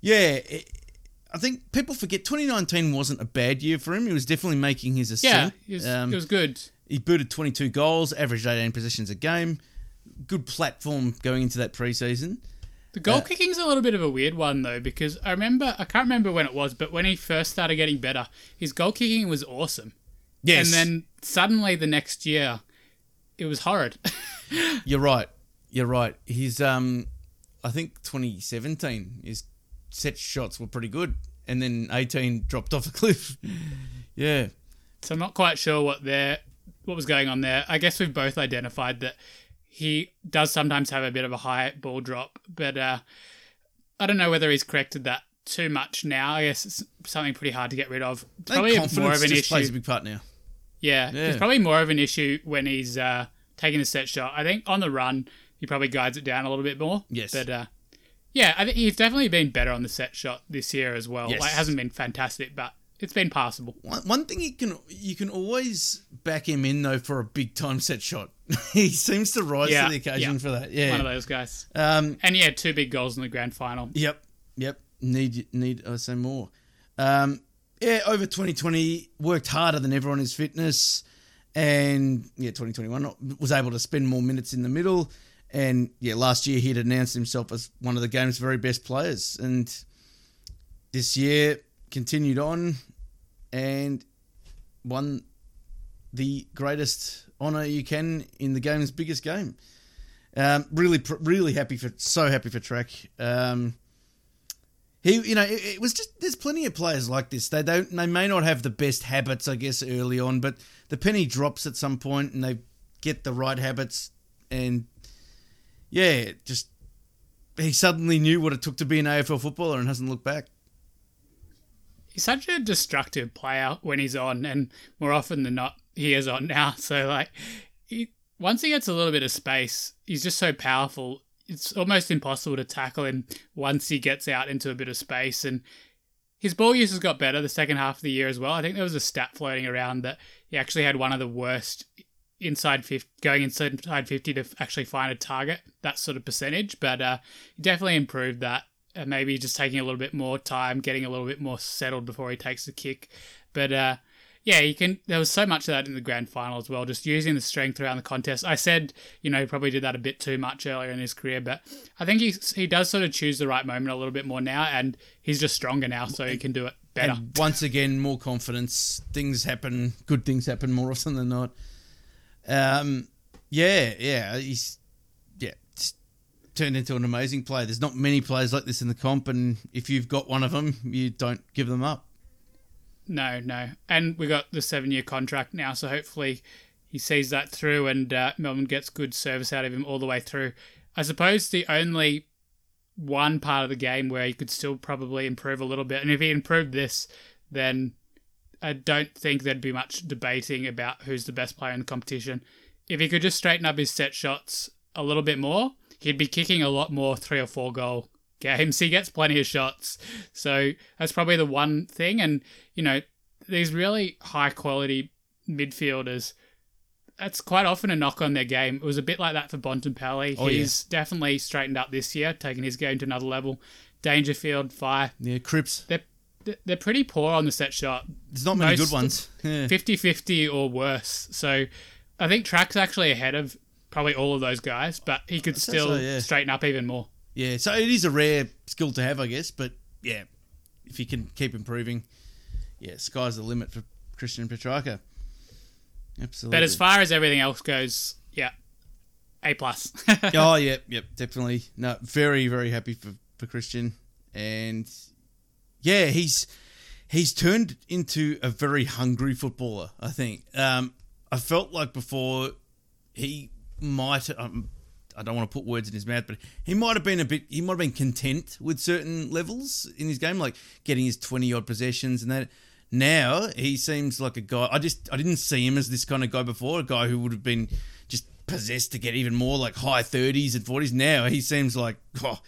yeah. It, I think people forget 2019 wasn't a bad year for him. He was definitely making his ascent. Yeah, it was, um, it was good. He booted 22 goals, averaged 18 possessions a game. Good platform going into that preseason. The goal uh, kicking's a little bit of a weird one though, because I remember I can't remember when it was, but when he first started getting better, his goal kicking was awesome. Yes. And then suddenly the next year, it was horrid. You're right. You're right. His um, I think 2017 his set shots were pretty good, and then 18 dropped off a cliff. yeah. So I'm not quite sure what there what was going on there. I guess we've both identified that he does sometimes have a bit of a high ball drop, but uh, I don't know whether he's corrected that too much now. I guess it's something pretty hard to get rid of. probably more of an issue. plays a big part now. Yeah, yeah, it's probably more of an issue when he's uh, taking a set shot. I think on the run he probably guides it down a little bit more. Yes, but uh, yeah, I think he's definitely been better on the set shot this year as well. Yes. Like, it hasn't been fantastic, but it's been passable. One, one thing you can you can always back him in though for a big time set shot. he seems to rise yeah, to the occasion yeah. for that. Yeah, one of those guys. Um, and yeah, two big goals in the grand final. Yep, yep. Need need I say more? Um, yeah, over 2020 worked harder than ever on his fitness, and yeah, 2021 was able to spend more minutes in the middle. And yeah, last year he'd announced himself as one of the game's very best players, and this year continued on and won the greatest honor you can in the game's biggest game. Um, really, really happy for so happy for Trac. Um, he, you know, it, it, was just there's plenty of players like this. They don't, they may not have the best habits, I guess, early on, but the penny drops at some point, and they get the right habits, and yeah, just he suddenly knew what it took to be an AFL footballer and hasn't looked back he's such a destructive player when he's on, and more often than not, he is on now. So like, he, once he gets a little bit of space, he's just so powerful. It's almost impossible to tackle him once he gets out into a bit of space. And his ball use has got better the second half of the year as well. I think there was a stat floating around that he actually had one of the worst inside 50, going inside 50 to actually find a target, that sort of percentage. But uh, he definitely improved that maybe just taking a little bit more time, getting a little bit more settled before he takes the kick. But uh, yeah, you can. There was so much of that in the grand final as well, just using the strength around the contest. I said, you know, he probably did that a bit too much earlier in his career, but I think he he does sort of choose the right moment a little bit more now, and he's just stronger now, so he can do it better. And once again, more confidence. Things happen. Good things happen more often than not. Um, yeah, yeah, he's yeah turned into an amazing player. There's not many players like this in the comp, and if you've got one of them, you don't give them up. No, no. And we got the seven year contract now, so hopefully he sees that through and uh, Melbourne gets good service out of him all the way through. I suppose the only one part of the game where he could still probably improve a little bit, and if he improved this, then I don't think there'd be much debating about who's the best player in the competition. If he could just straighten up his set shots a little bit more, he'd be kicking a lot more three or four goal games. He gets plenty of shots. So that's probably the one thing. And, you know, these really high quality midfielders, that's quite often a knock on their game. It was a bit like that for Bontempelli. Oh, He's yeah. definitely straightened up this year, taking his game to another level. Dangerfield, Fyfe. Yeah, Cripps. They're, they're pretty poor on the set shot. There's not many Most good ones. 50 50 or worse. So I think Trac's actually ahead of probably all of those guys, but he could still so, yeah. straighten up even more. Yeah, so it is a rare skill to have, I guess, but yeah, if he can keep improving, yeah, sky's the limit for Christian Petracca. Absolutely. But as far as everything else goes, yeah, A plus. oh yeah, yep, definitely. No, very very happy for for Christian, and yeah, he's he's turned into a very hungry footballer. I think. Um, I felt like before he might. Um, I don't want to put words in his mouth, but he might have been a bit. He might have been content with certain levels in his game, like getting his twenty odd possessions and that. Now he seems like a guy. I just I didn't see him as this kind of guy before. A guy who would have been just possessed to get even more, like high 30s and 40s. Now he seems like, oh,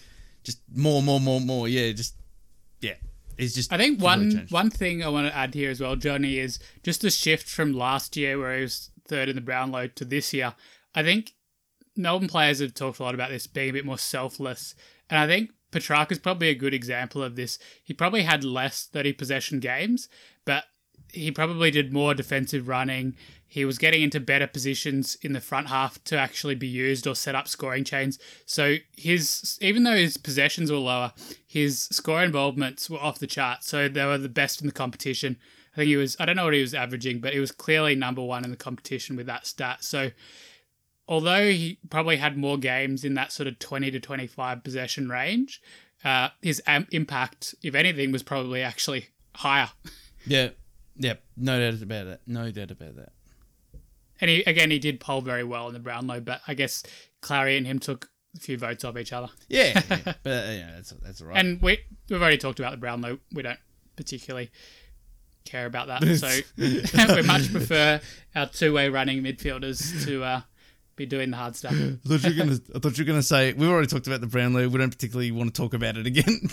just more, more, more, more. Yeah, just, He's just. I think one one thing I want to add here as well, Johnny, is just the shift from last year where he was third in the Brownlow to this year. I think Melbourne players have talked a lot about this being a bit more selfless, and I think Petracca's probably a good example of this. He probably had less 30 possession games, but he probably did more defensive running. He was getting into better positions in the front half to actually be used or set up scoring chains. So his even though his possessions were lower, his score involvements were off the chart. So they were the best in the competition. I think he was I don't know what he was averaging, but he was clearly number one in the competition with that stat. So although he probably had more games in that sort of 20 to 25 possession range, uh, his impact, if anything, was probably actually higher. Yeah, yeah. No doubt about that. No doubt about that. And he, again, he did poll very well in the Brownlow, but I guess Clarry and him took a few votes off each other. Yeah, yeah. but uh, yeah, that's that's all right. And we, we've already talked about the Brownlow. We don't particularly care about that. So we much prefer our two way running midfielders to uh, be doing the hard stuff. I thought you were gonna. I thought you were gonna say we've already talked about the Brownlow. We don't particularly want to talk about it again.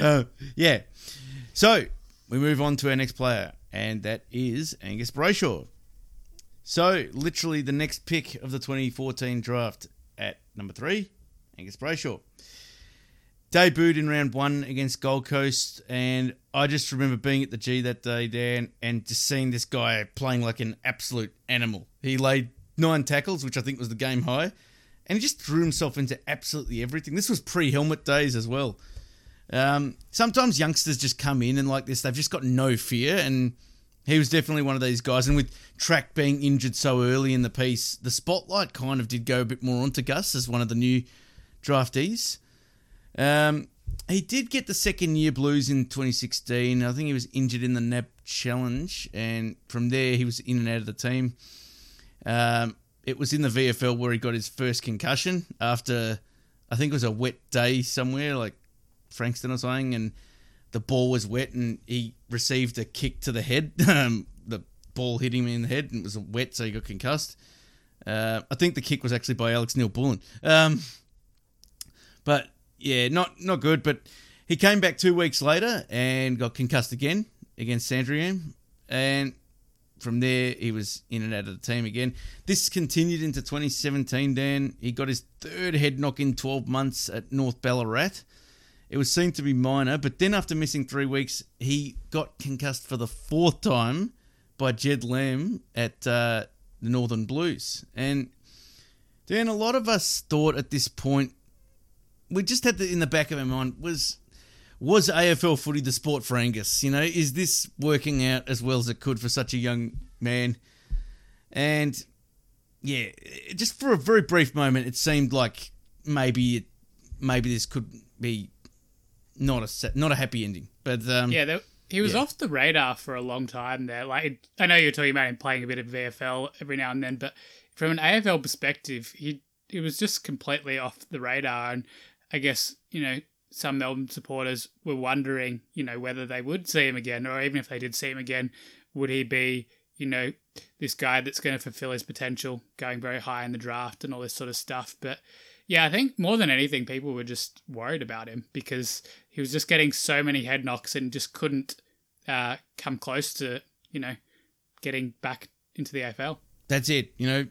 uh, yeah. So we move on to our next player, and that is Angus Brayshaw. So literally the next pick of the 2014 draft at number three, Angus Brayshaw. Debuted in round one against Gold Coast, and I just remember being at the G that day, Dan, and just seeing this guy playing like an absolute animal. He laid nine tackles, which I think was the game high, and he just threw himself into absolutely everything. This was pre helmet days as well. Um, sometimes youngsters just come in and like this, they've just got no fear, and he was definitely one of these guys. And with Trac being injured so early in the piece, the spotlight kind of did go a bit more onto Gus as one of the new draftees. Um, he did get the second year blues in 2016. I think he was injured in the NAB Challenge, and from there he was in and out of the team. Um, it was in the VFL where he got his first concussion after, I think it was a wet day somewhere, like Frankston or something, and the ball was wet and he received a kick to the head. Um, the ball hit him in the head and it was wet, so he got concussed. Uh, I think the kick was actually by Alex Neal-Bullen. Um, but yeah, not not good. But he came back two weeks later and got concussed again against Sandringham, and from there he was in and out of the team again. This continued into 2017. Dan he got his third head knock in 12 months at North Ballarat. It was seen to be minor, but then after missing three weeks, he got concussed for the fourth time by Jed Lamb at uh, the Northern Blues. And Dan, a lot of us thought at this point we just had the in the back of our mind was was AFL footy the sport for Angus? You know, is this working out as well as it could for such a young man? And yeah, just for a very brief moment, it seemed like maybe it, maybe this could be not a sa- not a happy ending. But um, Yeah, he was Yeah. off the radar for a long time there. Like I know you're talking about him playing a bit of VFL every now and then, but from an AFL perspective, he he was just completely off the radar. And I guess you know some Melbourne supporters were wondering, you know, whether they would see him again, or even if they did see him again, would he be, you know, this guy that's going to fulfill his potential, going very high in the draft and all this sort of stuff. But yeah, I think more than anything, people were just worried about him because he was just getting so many head knocks and just couldn't uh, come close to, you know, getting back into the AFL. that's it. You know,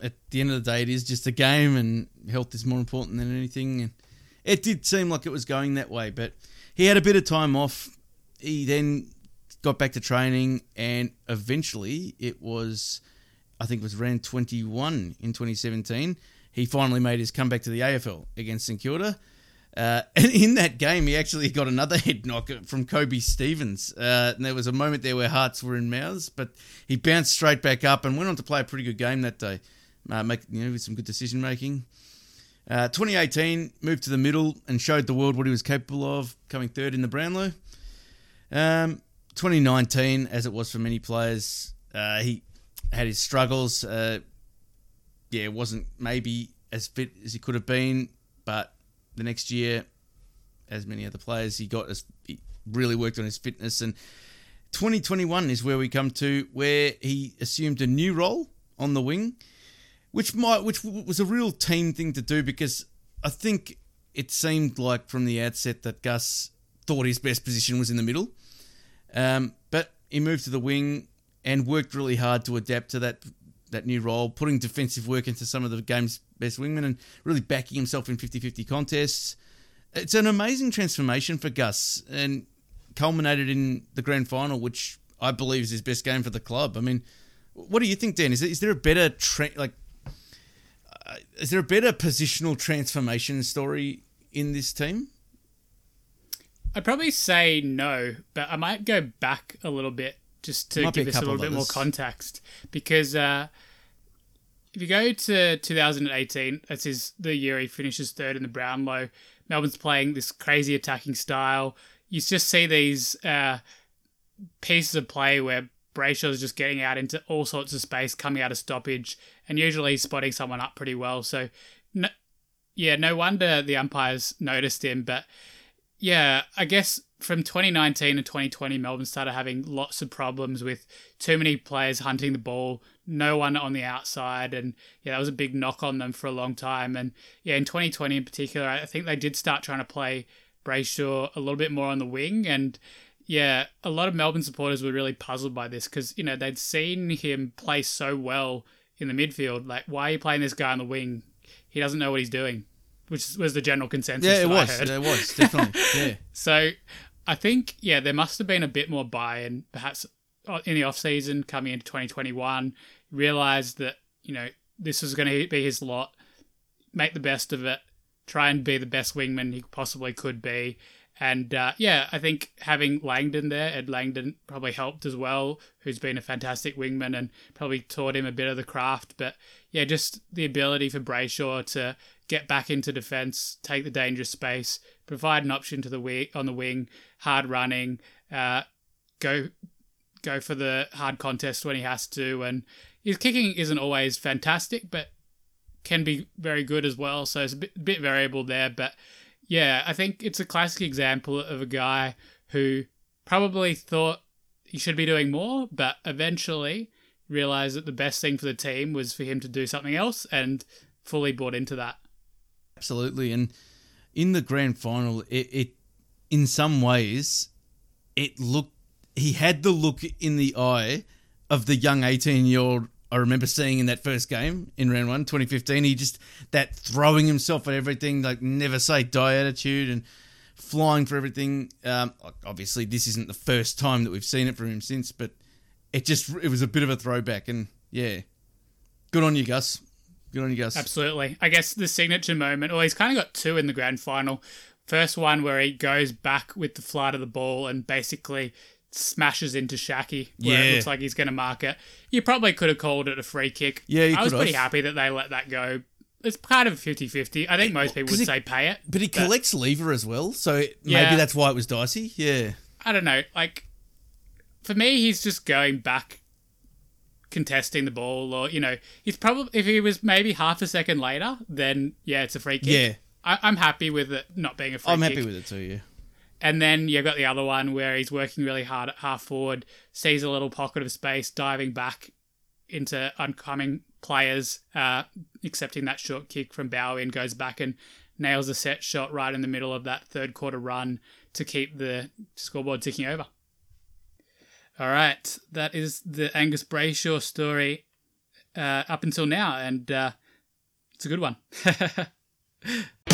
at the end of the day, it is just a game, and health is more important than anything. And it did seem like it was going that way, but he had a bit of time off. He then got back to training, and eventually, it was, I think, it was round twenty-one in twenty seventeen. He finally made his comeback to the AFL against St Kilda. Uh, and in that game, he actually got another head knock from Koby Stevens. Uh, and there was a moment there where hearts were in mouths, but he bounced straight back up and went on to play a pretty good game that day, uh, make you know with some good decision making. Uh, 2018 moved to the middle and showed the world what he was capable of, coming third in the Brownlow. Um, 2019, as it was for many players, uh, he had his struggles. Yeah, wasn't maybe as fit as he could have been, but the next year, as many other players, he got as he really worked on his fitness. And 2021 is where we come to, where he assumed a new role on the wing. which might which was a real team thing to do because I think it seemed like from the outset that Gus thought his best position was in the middle, um, but he moved to the wing and worked really hard to adapt to that that new role, putting defensive work into some of the game's best wingmen and really backing himself in 50-50 contests. It's an amazing transformation for Gus and culminated in the grand final, which I believe is his best game for the club. I mean, what do you think, Dan? Is there, is there a better tra- like? Uh, is there a better positional transformation story in this team? I'd probably say no, but I might go back a little bit just to give us a little of bit more context because uh, if you go to 2018, that's his the year he finishes third in the Brownlow. Melbourne's playing this crazy attacking style. You just see these uh, pieces of play where Brayshaw's just getting out into all sorts of space, coming out of stoppage, and usually spotting someone up pretty well. So, no, yeah, no wonder the umpires noticed him. But yeah, I guess from 2019 to 2020, Melbourne started having lots of problems with too many players hunting the ball, no one on the outside, and yeah, that was a big knock on them for a long time. And yeah, in 2020 in particular, I think they did start trying to play Brayshaw a little bit more on the wing, and yeah, a lot of Melbourne supporters were really puzzled by this because you know they'd seen him play so well in the midfield. Like, why are you playing this guy on the wing? He doesn't know what he's doing, which was the general consensus. Yeah, it that I was. It was definitely. yeah. So I think, yeah, there must have been a bit more buy-in, perhaps uh, in the off-season coming into 2021, realised that, you know, this was going to be his lot, make the best of it, try and be the best wingman he possibly could be. And uh, yeah, I think having Langdon there, Ed Langdon, probably helped as well, who's been a fantastic wingman and probably taught him a bit of the craft. But yeah, just the ability for Brayshaw to get back into defence, take the dangerous space, provide an option to the wing on the wing, hard running, uh, go go for the hard contest when he has to, and his kicking isn't always fantastic, but can be very good as well. So it's a bit, bit variable there, but yeah, I think it's a classic example of a guy who probably thought he should be doing more, but eventually realized that the best thing for the team was for him to do something else and fully bought into that. Absolutely. And in the grand final, it, it in some ways, it looked he had the look in the eye of the young 18 year old I remember seeing in that first game in round one, 2015. He just that throwing himself at everything, like never say die attitude and flying for everything. Um, obviously, this isn't the first time that we've seen it from him since, but it just it was a bit of a throwback. And yeah, good on you, Gus. Good on you, Gus. Absolutely. I guess the signature moment, well, he's kind of got two in the grand final. First one where he goes back with the flight of the ball and basically smashes into Schache where it Yeah. looks like he's going to mark it. You probably could have called it a free kick. Yeah, you I was pretty have. happy that they let that go. It's kind of 50-50. I think most people would it- say pay it. But he collects Lever as well, so it, Yeah. maybe that's why it was dicey. Yeah. I don't know. Like, for me, he's just going back, contesting the ball, or you know, he's probably if he was maybe half a second later, then yeah, it's a free kick. Yeah. I, I'm happy with it not being a free kick. I'm kick. happy with it too, yeah. And then you've got the other one where he's working really hard at half forward, sees a little pocket of space, diving back into oncoming players, uh, accepting that short kick from Bowey and goes back and nails a set shot right in the middle of that third quarter run to keep the scoreboard ticking over. All right, that is the Angus Brayshaw story uh, up until now, and uh, it's a good one.